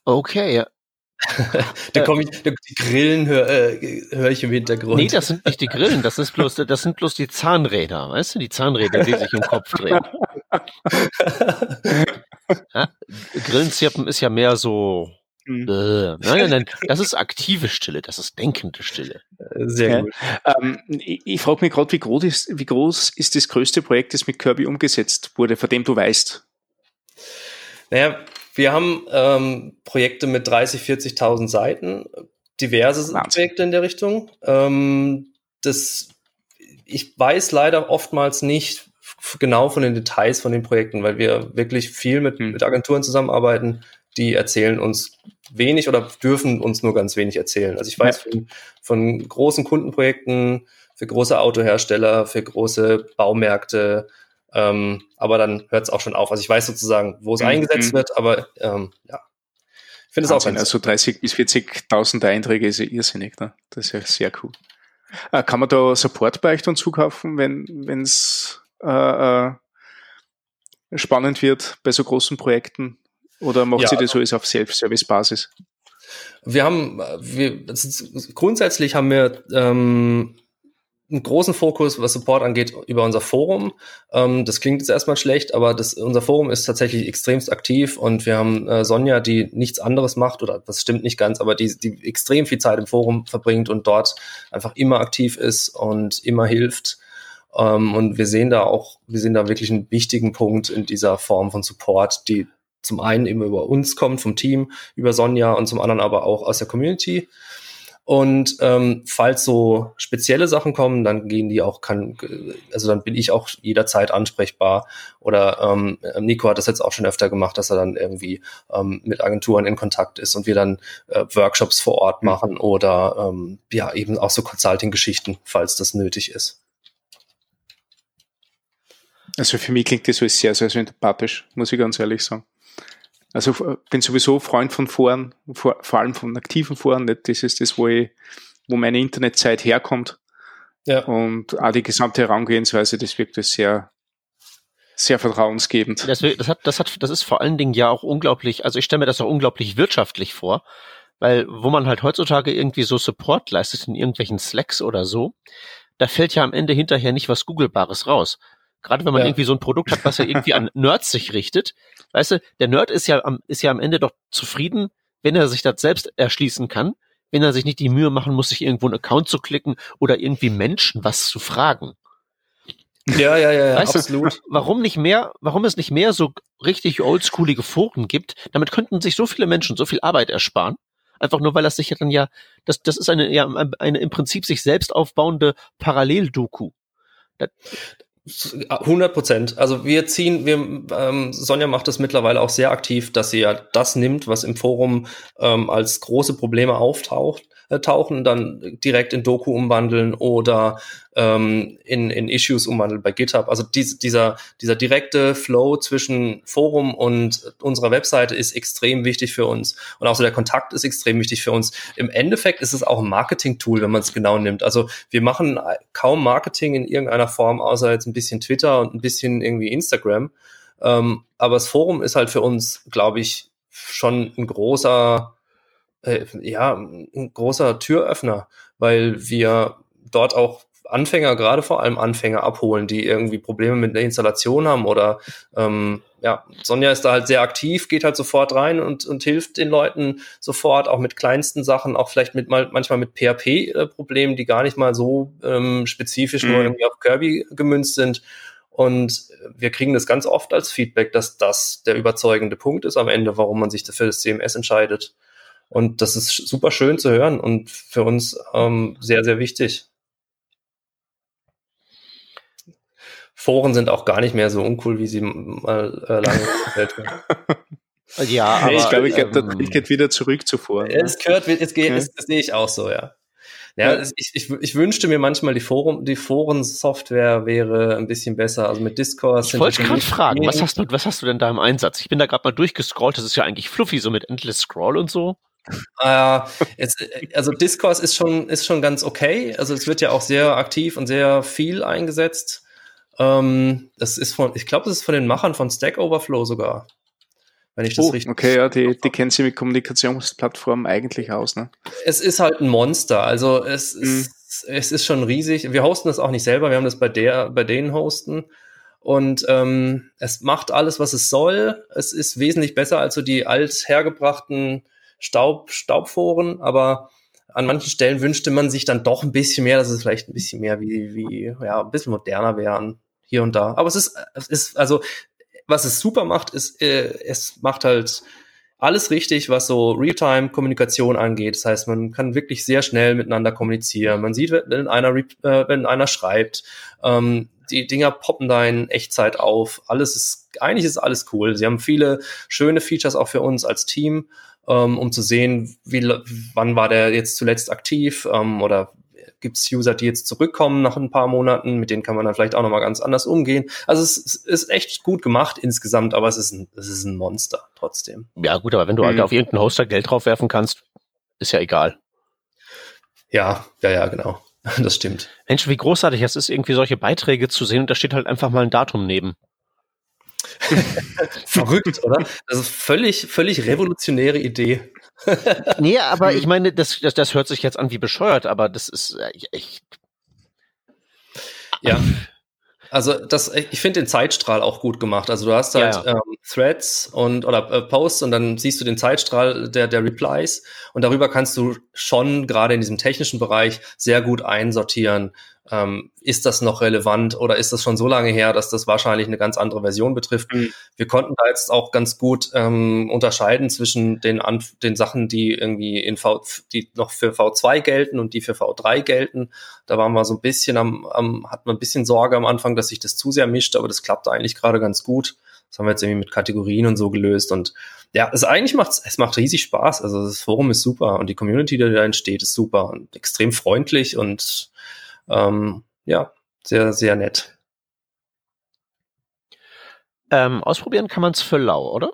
A: Okay. [laughs]
C: da komme ich, die Grillen höre äh, hör ich im Hintergrund.
A: Nee, das sind nicht die Grillen, das ist bloß, das sind bloß die Zahnräder, weißt du, die Zahnräder, die sich im Kopf drehen. [laughs] ja, Grillenzirpen ist ja mehr so. Mhm. Äh, nein, nein, nein, das ist aktive Stille, das ist denkende Stille.
B: Sehr ja. gut. Ähm, ich, ich frage mich gerade, wie groß ist, wie groß ist das größte Projekt, das mit Kirby umgesetzt wurde, von dem du weißt?
C: Naja, Wir haben ähm, Projekte mit 30, 40.000 Seiten, diverse Wahnsinn. Projekte in der Richtung. Ähm, das, ich weiß leider oftmals nicht genau von den Details von den Projekten, weil wir wirklich viel mit, hm. mit Agenturen zusammenarbeiten, die erzählen uns wenig oder dürfen uns nur ganz wenig erzählen. Also ich weiß ja. von, von großen Kundenprojekten, für große Autohersteller, für große Baumärkte, ähm, aber dann hört es auch schon auf. Also ich weiß sozusagen, wo es mhm. eingesetzt wird, aber ähm, ja.
B: Ich finde es auch ganz Also 30 bis 40.000 Einträge ist ja irrsinnig, ne? Das ist ja sehr cool. Äh, kann man da Support bei euch dann zukaufen, wenn es äh, äh, spannend wird bei so großen Projekten? Oder macht ja, sie das alles auf Self-Service-Basis?
C: Wir haben, wir, grundsätzlich haben wir ähm, einen großen Fokus, was Support angeht, über unser Forum. Ähm, das klingt jetzt erstmal schlecht, aber das, unser Forum ist tatsächlich extremst aktiv und wir haben äh, Sonja, die nichts anderes macht, oder das stimmt nicht ganz, aber die, die extrem viel Zeit im Forum verbringt und dort einfach immer aktiv ist und immer hilft. Ähm, und wir sehen da auch, wir sehen da wirklich einen wichtigen Punkt in dieser Form von Support, die zum einen eben über uns kommt, vom Team, über Sonja und zum anderen aber auch aus der Community. Und ähm, falls so spezielle Sachen kommen, dann gehen die auch, kann, also dann bin ich auch jederzeit ansprechbar. Oder ähm, Nico hat das jetzt auch schon öfter gemacht, dass er dann irgendwie ähm, mit Agenturen in Kontakt ist und wir dann äh, Workshops vor Ort mhm. machen oder ähm, ja eben auch so Consulting-Geschichten, falls das nötig ist.
B: Also für mich klingt das alles sehr, sehr sympathisch, muss ich ganz ehrlich sagen. Also äh, bin sowieso Freund von Foren, vor, vor allem von aktiven Foren. Nicht? Das ist das, wo, ich, wo meine Internetzeit herkommt. Ja. Und auch die gesamte Herangehensweise, das wirkt sehr, sehr vertrauensgebend.
A: Das, das, hat, das, hat, das ist vor allen Dingen ja auch unglaublich, also ich stelle mir das auch unglaublich wirtschaftlich vor, weil wo man halt heutzutage irgendwie so Support leistet in irgendwelchen Slacks oder so, da fällt ja am Ende hinterher nicht was Googlebares raus. Gerade wenn man ja. irgendwie so ein Produkt hat, was ja irgendwie an [laughs] Nerds sich richtet. Weißt du, der Nerd ist ja am, ist ja am Ende doch zufrieden, wenn er sich das selbst erschließen kann, wenn er sich nicht die Mühe machen muss, sich irgendwo einen Account zu klicken oder irgendwie Menschen was zu fragen.
C: Ja, ja, ja, ja
A: weißt absolut. Du, warum nicht mehr, warum es nicht mehr so richtig oldschoolige Foren gibt? Damit könnten sich so viele Menschen so viel Arbeit ersparen. Einfach nur, weil das sich ja dann ja, das, das ist eine, ja, eine im Prinzip sich selbst aufbauende Paralleldoku.
C: 100 Prozent. Also wir ziehen, wir, ähm, Sonja macht das mittlerweile auch sehr aktiv, dass sie ja das nimmt, was im Forum ähm, als große Probleme auftaucht äh, tauchen, dann direkt in Doku umwandeln oder ähm, in, in Issues umwandeln bei GitHub. Also dies, dieser, dieser direkte Flow zwischen Forum und unserer Webseite ist extrem wichtig für uns. Und auch so der Kontakt ist extrem wichtig für uns. Im Endeffekt ist es auch ein Marketing-Tool, wenn man es genau nimmt. Also wir machen kaum Marketing in irgendeiner Form, außer jetzt ein bisschen Twitter und ein bisschen irgendwie Instagram. Ähm, aber das Forum ist halt für uns, glaube ich, schon ein großer äh, ja, ein großer Türöffner, weil wir dort auch Anfänger, gerade vor allem Anfänger abholen, die irgendwie Probleme mit der Installation haben oder ähm, ja, Sonja ist da halt sehr aktiv, geht halt sofort rein und, und hilft den Leuten sofort, auch mit kleinsten Sachen, auch vielleicht mit mal manchmal mit PHP-Problemen, die gar nicht mal so ähm, spezifisch mhm. nur irgendwie auf Kirby gemünzt sind. Und wir kriegen das ganz oft als Feedback, dass das der überzeugende Punkt ist am Ende, warum man sich für das CMS entscheidet. Und das ist super schön zu hören und für uns ähm, sehr, sehr wichtig. Foren sind auch gar nicht mehr so uncool, wie sie mal äh, lange [laughs] gestellt werden.
B: Ja, aber ich glaube, ich glaube, ähm, das geht wieder zurück zu Foren.
C: Es gehört, es geht, das, das sehe ich auch so, ja. Ja, ja. Ich, ich, ich wünschte mir manchmal, die Forum, die Forensoftware wäre ein bisschen besser. Also mit Discord.
A: Ich wollte gerade fragen, was hast du, was hast du denn da im Einsatz? Ich bin da gerade mal durchgescrollt. Das ist ja eigentlich fluffy, so mit Endless Scroll und so.
C: Äh, jetzt, also Discourse ist schon, ist schon ganz okay. Also es wird ja auch sehr aktiv und sehr viel eingesetzt. Ähm, das ist von, ich glaube, das ist von den Machern von Stack Overflow sogar.
B: Wenn ich das oh, richtig Okay, ja, die, die kennen sie mit Kommunikationsplattformen eigentlich aus, ne?
C: Es ist halt ein Monster. Also es, mhm. ist, es ist schon riesig. Wir hosten das auch nicht selber, wir haben das bei der, bei denen hosten. Und ähm, es macht alles, was es soll. Es ist wesentlich besser als so die althergebrachten Staub, Staubforen, aber an manchen Stellen wünschte man sich dann doch ein bisschen mehr, dass es vielleicht ein bisschen mehr wie, wie ja, ein bisschen moderner wären, hier und da. Aber es ist, es ist, also, was es super macht, ist, äh, es macht halt alles richtig, was so Realtime-Kommunikation angeht. Das heißt, man kann wirklich sehr schnell miteinander kommunizieren. Man sieht, wenn einer, äh, wenn einer schreibt, ähm, die Dinger poppen da in Echtzeit auf. Alles ist, eigentlich ist alles cool. Sie haben viele schöne Features auch für uns als Team, ähm, um zu sehen, wie, wann war der jetzt zuletzt aktiv ähm, oder gibt es User, die jetzt zurückkommen nach ein paar Monaten, mit denen kann man dann vielleicht auch nochmal ganz anders umgehen. Also es, es, ist echt gut gemacht insgesamt, aber es ist ein, es ist ein Monster trotzdem.
A: Ja gut, aber wenn du halt mhm. halt auf irgendeinen Hoster Geld draufwerfen kannst, ist ja egal.
C: Ja, ja, ja, genau. [laughs] Das stimmt.
A: Mensch, wie großartig es ist, irgendwie solche Beiträge zu sehen und da steht halt einfach mal ein Datum neben. [laughs]
C: Verrückt, oder? Das ist völlig, völlig revolutionäre Idee. [laughs]
A: nee, aber ich meine, das, das, das hört sich jetzt an wie bescheuert, aber das ist äh, echt.
C: Ja. Also das, ich finde den Zeitstrahl auch gut gemacht. Also du hast halt ja, ja. Ähm, Threads und oder äh, Posts und dann siehst du den Zeitstrahl der der Replies und darüber kannst du schon gerade in diesem technischen Bereich sehr gut einsortieren, ähm, ist das noch relevant oder ist das schon so lange her, dass das wahrscheinlich eine ganz andere Version betrifft? Mhm. Wir konnten da jetzt auch ganz gut ähm, unterscheiden zwischen den, Anf den Sachen, die irgendwie in V, die noch für V2 gelten und die für V3 gelten. Da waren wir so ein bisschen am, am hat man ein bisschen Sorge am Anfang, dass sich das zu sehr mischt, aber das klappt eigentlich gerade ganz gut. Das haben wir jetzt irgendwie mit Kategorien und so gelöst und ja, es eigentlich macht es macht riesig Spaß. Also das Forum ist super und die Community, die da entsteht, ist super und extrem freundlich und ähm, ja, sehr, sehr nett.
A: Ähm, ausprobieren kann man es für lau, oder?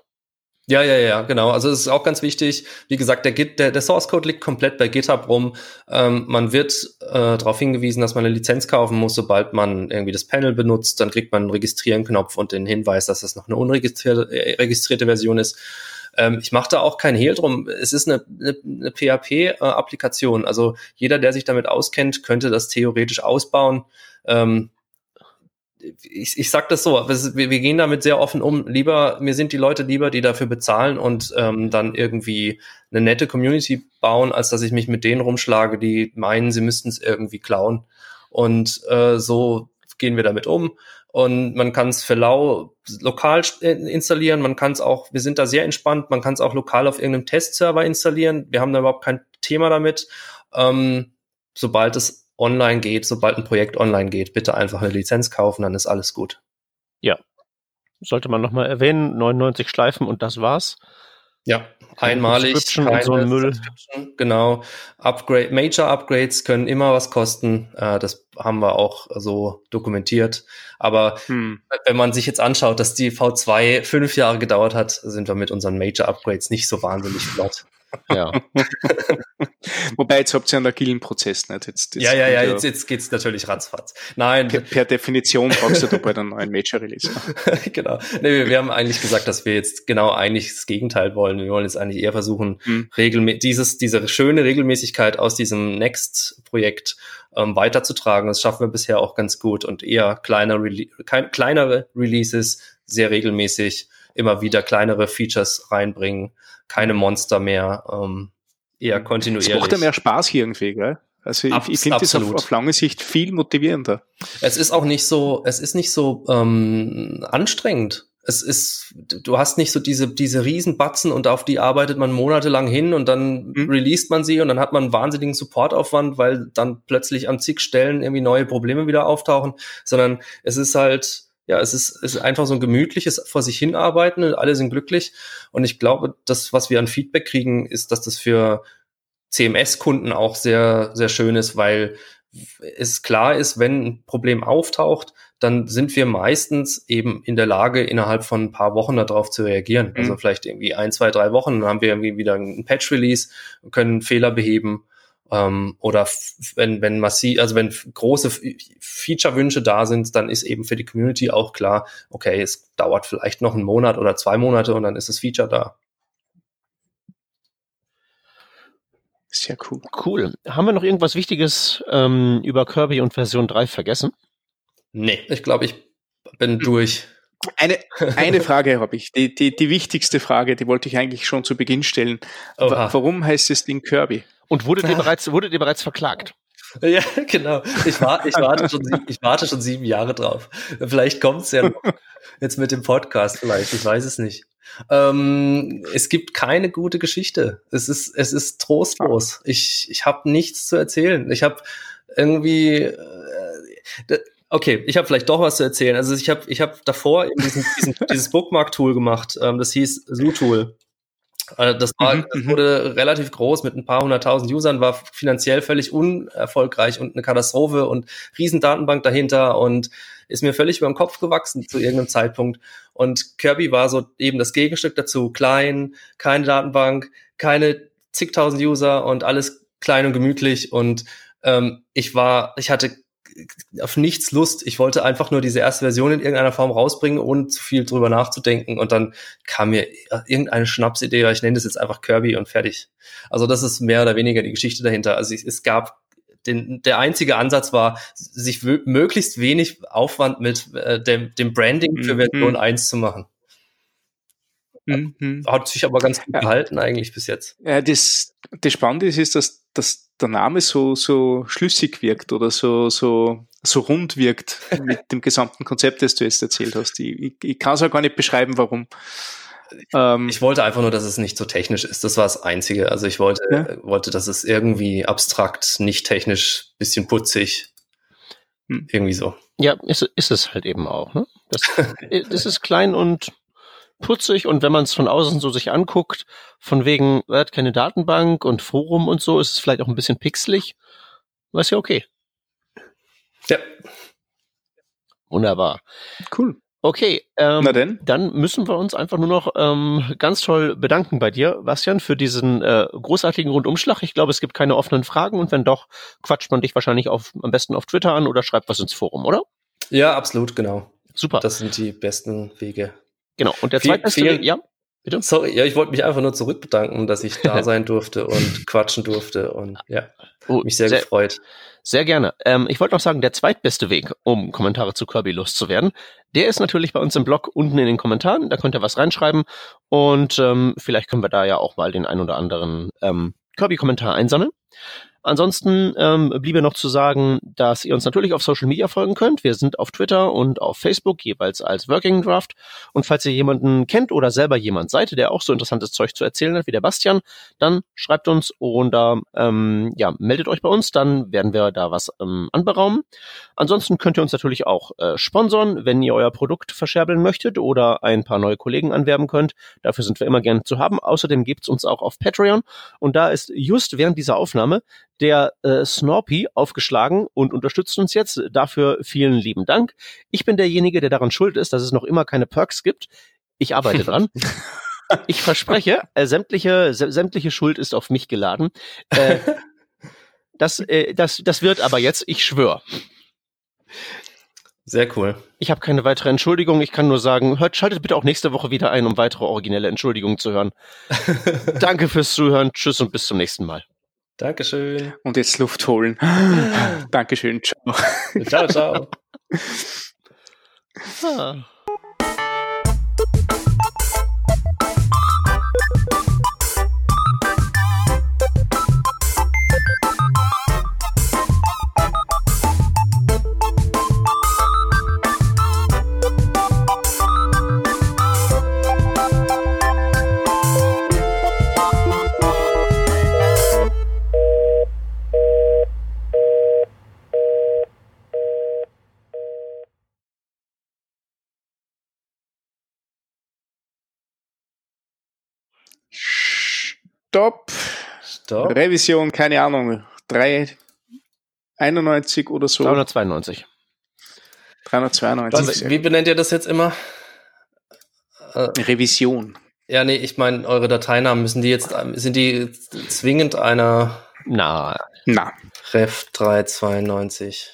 C: Ja, ja, ja, genau. Also es ist auch ganz wichtig. Wie gesagt, der, Git, der, der Source Code liegt komplett bei GitHub rum. Ähm, man wird äh, darauf hingewiesen, dass man eine Lizenz kaufen muss, sobald man irgendwie das Panel benutzt. Dann kriegt man einen Registrieren-Knopf und den Hinweis, dass das noch eine unregistrierte äh, Version ist. Ähm, ich mache da auch kein Hehl drum. Es ist eine, eine, eine PHP-Applikation. Also jeder, der sich damit auskennt, könnte das theoretisch ausbauen. Ähm, ich, ich sag das so, wir, wir gehen damit sehr offen um. Lieber, mir sind die Leute lieber, die dafür bezahlen und ähm, dann irgendwie eine nette Community bauen, als dass ich mich mit denen rumschlage, die meinen, sie müssten es irgendwie klauen. Und äh, so gehen wir damit um und man kann es für lau lokal äh, installieren, man kann es auch, wir sind da sehr entspannt, man kann es auch lokal auf irgendeinem Testserver installieren, wir haben da überhaupt kein Thema damit. Ähm, sobald es online geht, sobald ein Projekt online geht, bitte einfach eine Lizenz kaufen, dann ist alles gut.
A: Ja, sollte man nochmal erwähnen, 99 Schleifen und das war's.
C: Ja, einmalig.
A: Keine so ein Müll.
C: Genau. Upgrade, Major Upgrades können immer was kosten. Äh, das haben wir auch so dokumentiert. Aber hm. wenn man sich jetzt anschaut, dass die V2 fünf Jahre gedauert hat, sind wir mit unseren Major Upgrades nicht so wahnsinnig flott.
A: Ja. [laughs]
B: Wobei jetzt habt ihr einen agilen Prozess nicht.
C: Jetzt, jetzt ja, ja, ja, jetzt, jetzt geht's natürlich ratzfatz. Nein.
B: Per, per Definition brauchst du dabei dann einen Major Release. [laughs]
C: genau. Nee, wir, wir, haben eigentlich gesagt, dass wir jetzt genau eigentlich das Gegenteil wollen. Wir wollen jetzt eigentlich eher versuchen, hm. regelmäßig dieses, diese schöne Regelmäßigkeit aus diesem Next-Projekt ähm, weiterzutragen. Das schaffen wir bisher auch ganz gut und eher kleine Rele kleinere Releases sehr regelmäßig immer wieder kleinere Features reinbringen, keine Monster mehr, ähm, eher kontinuierlich. Es
B: macht ja mehr Spaß hier irgendwie, gell? Also ich, ich finde das auf, auf, lange Sicht viel motivierender.
C: Es ist auch nicht so, es ist nicht so ähm, anstrengend. Es ist, du hast nicht so diese, diese Riesenbatzen und auf die arbeitet man monatelang hin und dann mhm. released man sie und dann hat man einen wahnsinnigen Supportaufwand, weil dann plötzlich an zig Stellen irgendwie neue Probleme wieder auftauchen, sondern es ist halt, ja, es ist, es ist einfach so ein gemütliches vor sich hinarbeiten und alle sind glücklich. Und ich glaube, das, was wir an Feedback kriegen, ist, dass das für CMS-Kunden auch sehr, sehr schön ist, weil es klar ist, wenn ein Problem auftaucht, dann sind wir meistens eben in der Lage, innerhalb von ein paar Wochen darauf zu reagieren. Also mhm. Also vielleicht irgendwie ein, zwei, drei Wochen, dann haben wir irgendwie wieder einen Patch-Release, können Fehler beheben ähm, oder wenn, wenn massiv, also wenn große Feature-Wünsche da sind, dann ist eben für die Community auch klar, okay, es dauert vielleicht noch einen Monat oder zwei Monate und dann ist das Feature da.
A: Sehr cool. Cool. Haben wir noch irgendwas Wichtiges ähm, über Kirby und Version 3 vergessen?
C: Nee, ich glaube, ich bin durch.
B: Eine, eine Frage habe ich, die, die, die wichtigste Frage, die wollte ich eigentlich schon zu Beginn stellen. Oha. Warum heißt das Ding Kirby?
A: Und wurdet ihr [laughs] bereits, wurdet ihr bereits verklagt?
C: Ja, genau. Ich, war, ich, warte schon, ich warte schon sieben Jahre drauf. Vielleicht kommt's ja noch. Jetzt mit dem Podcast vielleicht, ich weiß es nicht. Ähm, es gibt keine gute Geschichte. Es ist, es ist trostlos. Ich, ich habe nichts zu erzählen. Ich habe irgendwie. Äh, okay, ich habe vielleicht doch was zu erzählen. Also ich habe ich hab davor diesen, [laughs] diesen, dieses Bookmark-Tool gemacht. Ähm, das hieß ZooTool. Also das, war, mhm, das mhm. wurde relativ groß mit ein paar hunderttausend Usern, war finanziell völlig unerfolgreich und eine Katastrophe und Riesendatenbank dahinter und ist mir völlig über den Kopf gewachsen zu irgendeinem Zeitpunkt. Und Kirby war so eben das Gegenstück dazu. Klein, keine Datenbank, keine zigtausend User und alles klein und gemütlich. Und ähm, ich war, ich hatte auf nichts Lust. Ich wollte einfach nur diese erste Version in irgendeiner Form rausbringen, ohne zu viel drüber nachzudenken. Und dann kam mir irgendeine Schnapsidee, ich nenne das jetzt einfach Kirby und fertig. Also das ist mehr oder weniger die Geschichte dahinter. Also es, gab den, der einzige Ansatz war, sich möglichst wenig Aufwand mit äh, dem, dem Branding für mhm. Version mhm. 1 zu machen. Mhm. Hat sich aber ganz gut ja. gehalten eigentlich bis jetzt.
B: Ja, das, das Spannende ist, ist dass, dass der Name so, so schlüssig wirkt oder so, so, so rund wirkt [laughs] mit dem gesamten Konzept, das du jetzt erzählt hast. Ich, ich, ich kann es auch gar nicht beschreiben, warum.
C: Ähm, ich wollte einfach nur, dass es nicht so technisch ist. Das war das Einzige. Also ich wollte, ja. wollte, dass es irgendwie abstrakt, nicht technisch, bisschen putzig, hm. irgendwie so.
A: Ja, ist, ist es halt eben auch. Ne? Das, [laughs] das ist klein und putzig und wenn man es von außen so sich anguckt, von wegen, er hat keine Datenbank und Forum und so, ist es vielleicht auch ein bisschen pixelig. Aber ist ja okay.
C: Ja.
A: Wunderbar.
B: Cool.
A: Okay, ähm, Na denn? dann müssen wir uns einfach nur noch ähm, ganz toll bedanken bei dir, Bastian, für diesen äh, großartigen Rundumschlag. Ich glaube, es gibt keine offenen Fragen und wenn doch, quatscht man dich wahrscheinlich auf, am besten auf Twitter an oder schreibt was ins Forum, oder?
C: Ja, absolut, genau.
A: Super.
C: Das sind die besten Wege.
A: Genau. Und der zweitbeste,
C: vielen, ja, bitte? Sorry, ja, ich wollte mich einfach nur zurückbedanken, dass ich da [laughs] sein durfte und quatschen durfte und ja, oh, mich sehr, sehr gefreut.
A: Sehr gerne. Ähm, ich wollte noch sagen, der zweitbeste Weg, um Kommentare zu Kirby loszuwerden, der ist natürlich bei uns im Blog unten in den Kommentaren. Da könnt ihr was reinschreiben und ähm, vielleicht können wir da ja auch mal den ein oder anderen ähm, Kirby-Kommentar einsammeln. Ansonsten ähm, bliebe noch zu sagen, dass ihr uns natürlich auf Social Media folgen könnt. Wir sind auf Twitter und auf Facebook jeweils als Working Draft. Und falls ihr jemanden kennt oder selber jemand seid, der auch so interessantes Zeug zu erzählen hat wie der Bastian, dann schreibt uns oder ähm, ja, meldet euch bei uns, dann werden wir da was ähm, anberaumen. Ansonsten könnt ihr uns natürlich auch äh, sponsern, wenn ihr euer Produkt verscherbeln möchtet oder ein paar neue Kollegen anwerben könnt. Dafür sind wir immer gerne zu haben. Außerdem gibt's uns auch auf Patreon. Und da ist just während dieser Aufnahme der äh, Snorpy aufgeschlagen und unterstützt uns jetzt. Dafür vielen lieben Dank. Ich bin derjenige, der daran schuld ist, dass es noch immer keine Perks gibt. Ich arbeite [laughs] dran. Ich verspreche, äh, sämtliche, sämtliche Schuld ist auf mich geladen. Äh, [laughs] das, äh, das, das wird aber jetzt, ich schwöre.
C: Sehr cool.
A: Ich habe keine weitere Entschuldigung. Ich kann nur sagen, hört, schaltet bitte auch nächste Woche wieder ein, um weitere originelle Entschuldigungen zu hören. [laughs] Danke fürs Zuhören. Tschüss und bis zum nächsten Mal.
C: Dankeschön.
B: Und jetzt Luft holen. [gasps] Dankeschön. Ciao.
C: Ciao, ciao. [laughs]
A: ah.
B: Stopp. Stopp. Revision, keine Ahnung. 391 oder so.
A: 392.
B: 392.
C: Was, wie benennt ihr das jetzt immer?
B: Äh, Revision.
C: Ja, nee, ich meine, eure Dateinamen müssen die jetzt, sind die zwingend einer
A: Na.
B: Na.
C: Ref 392.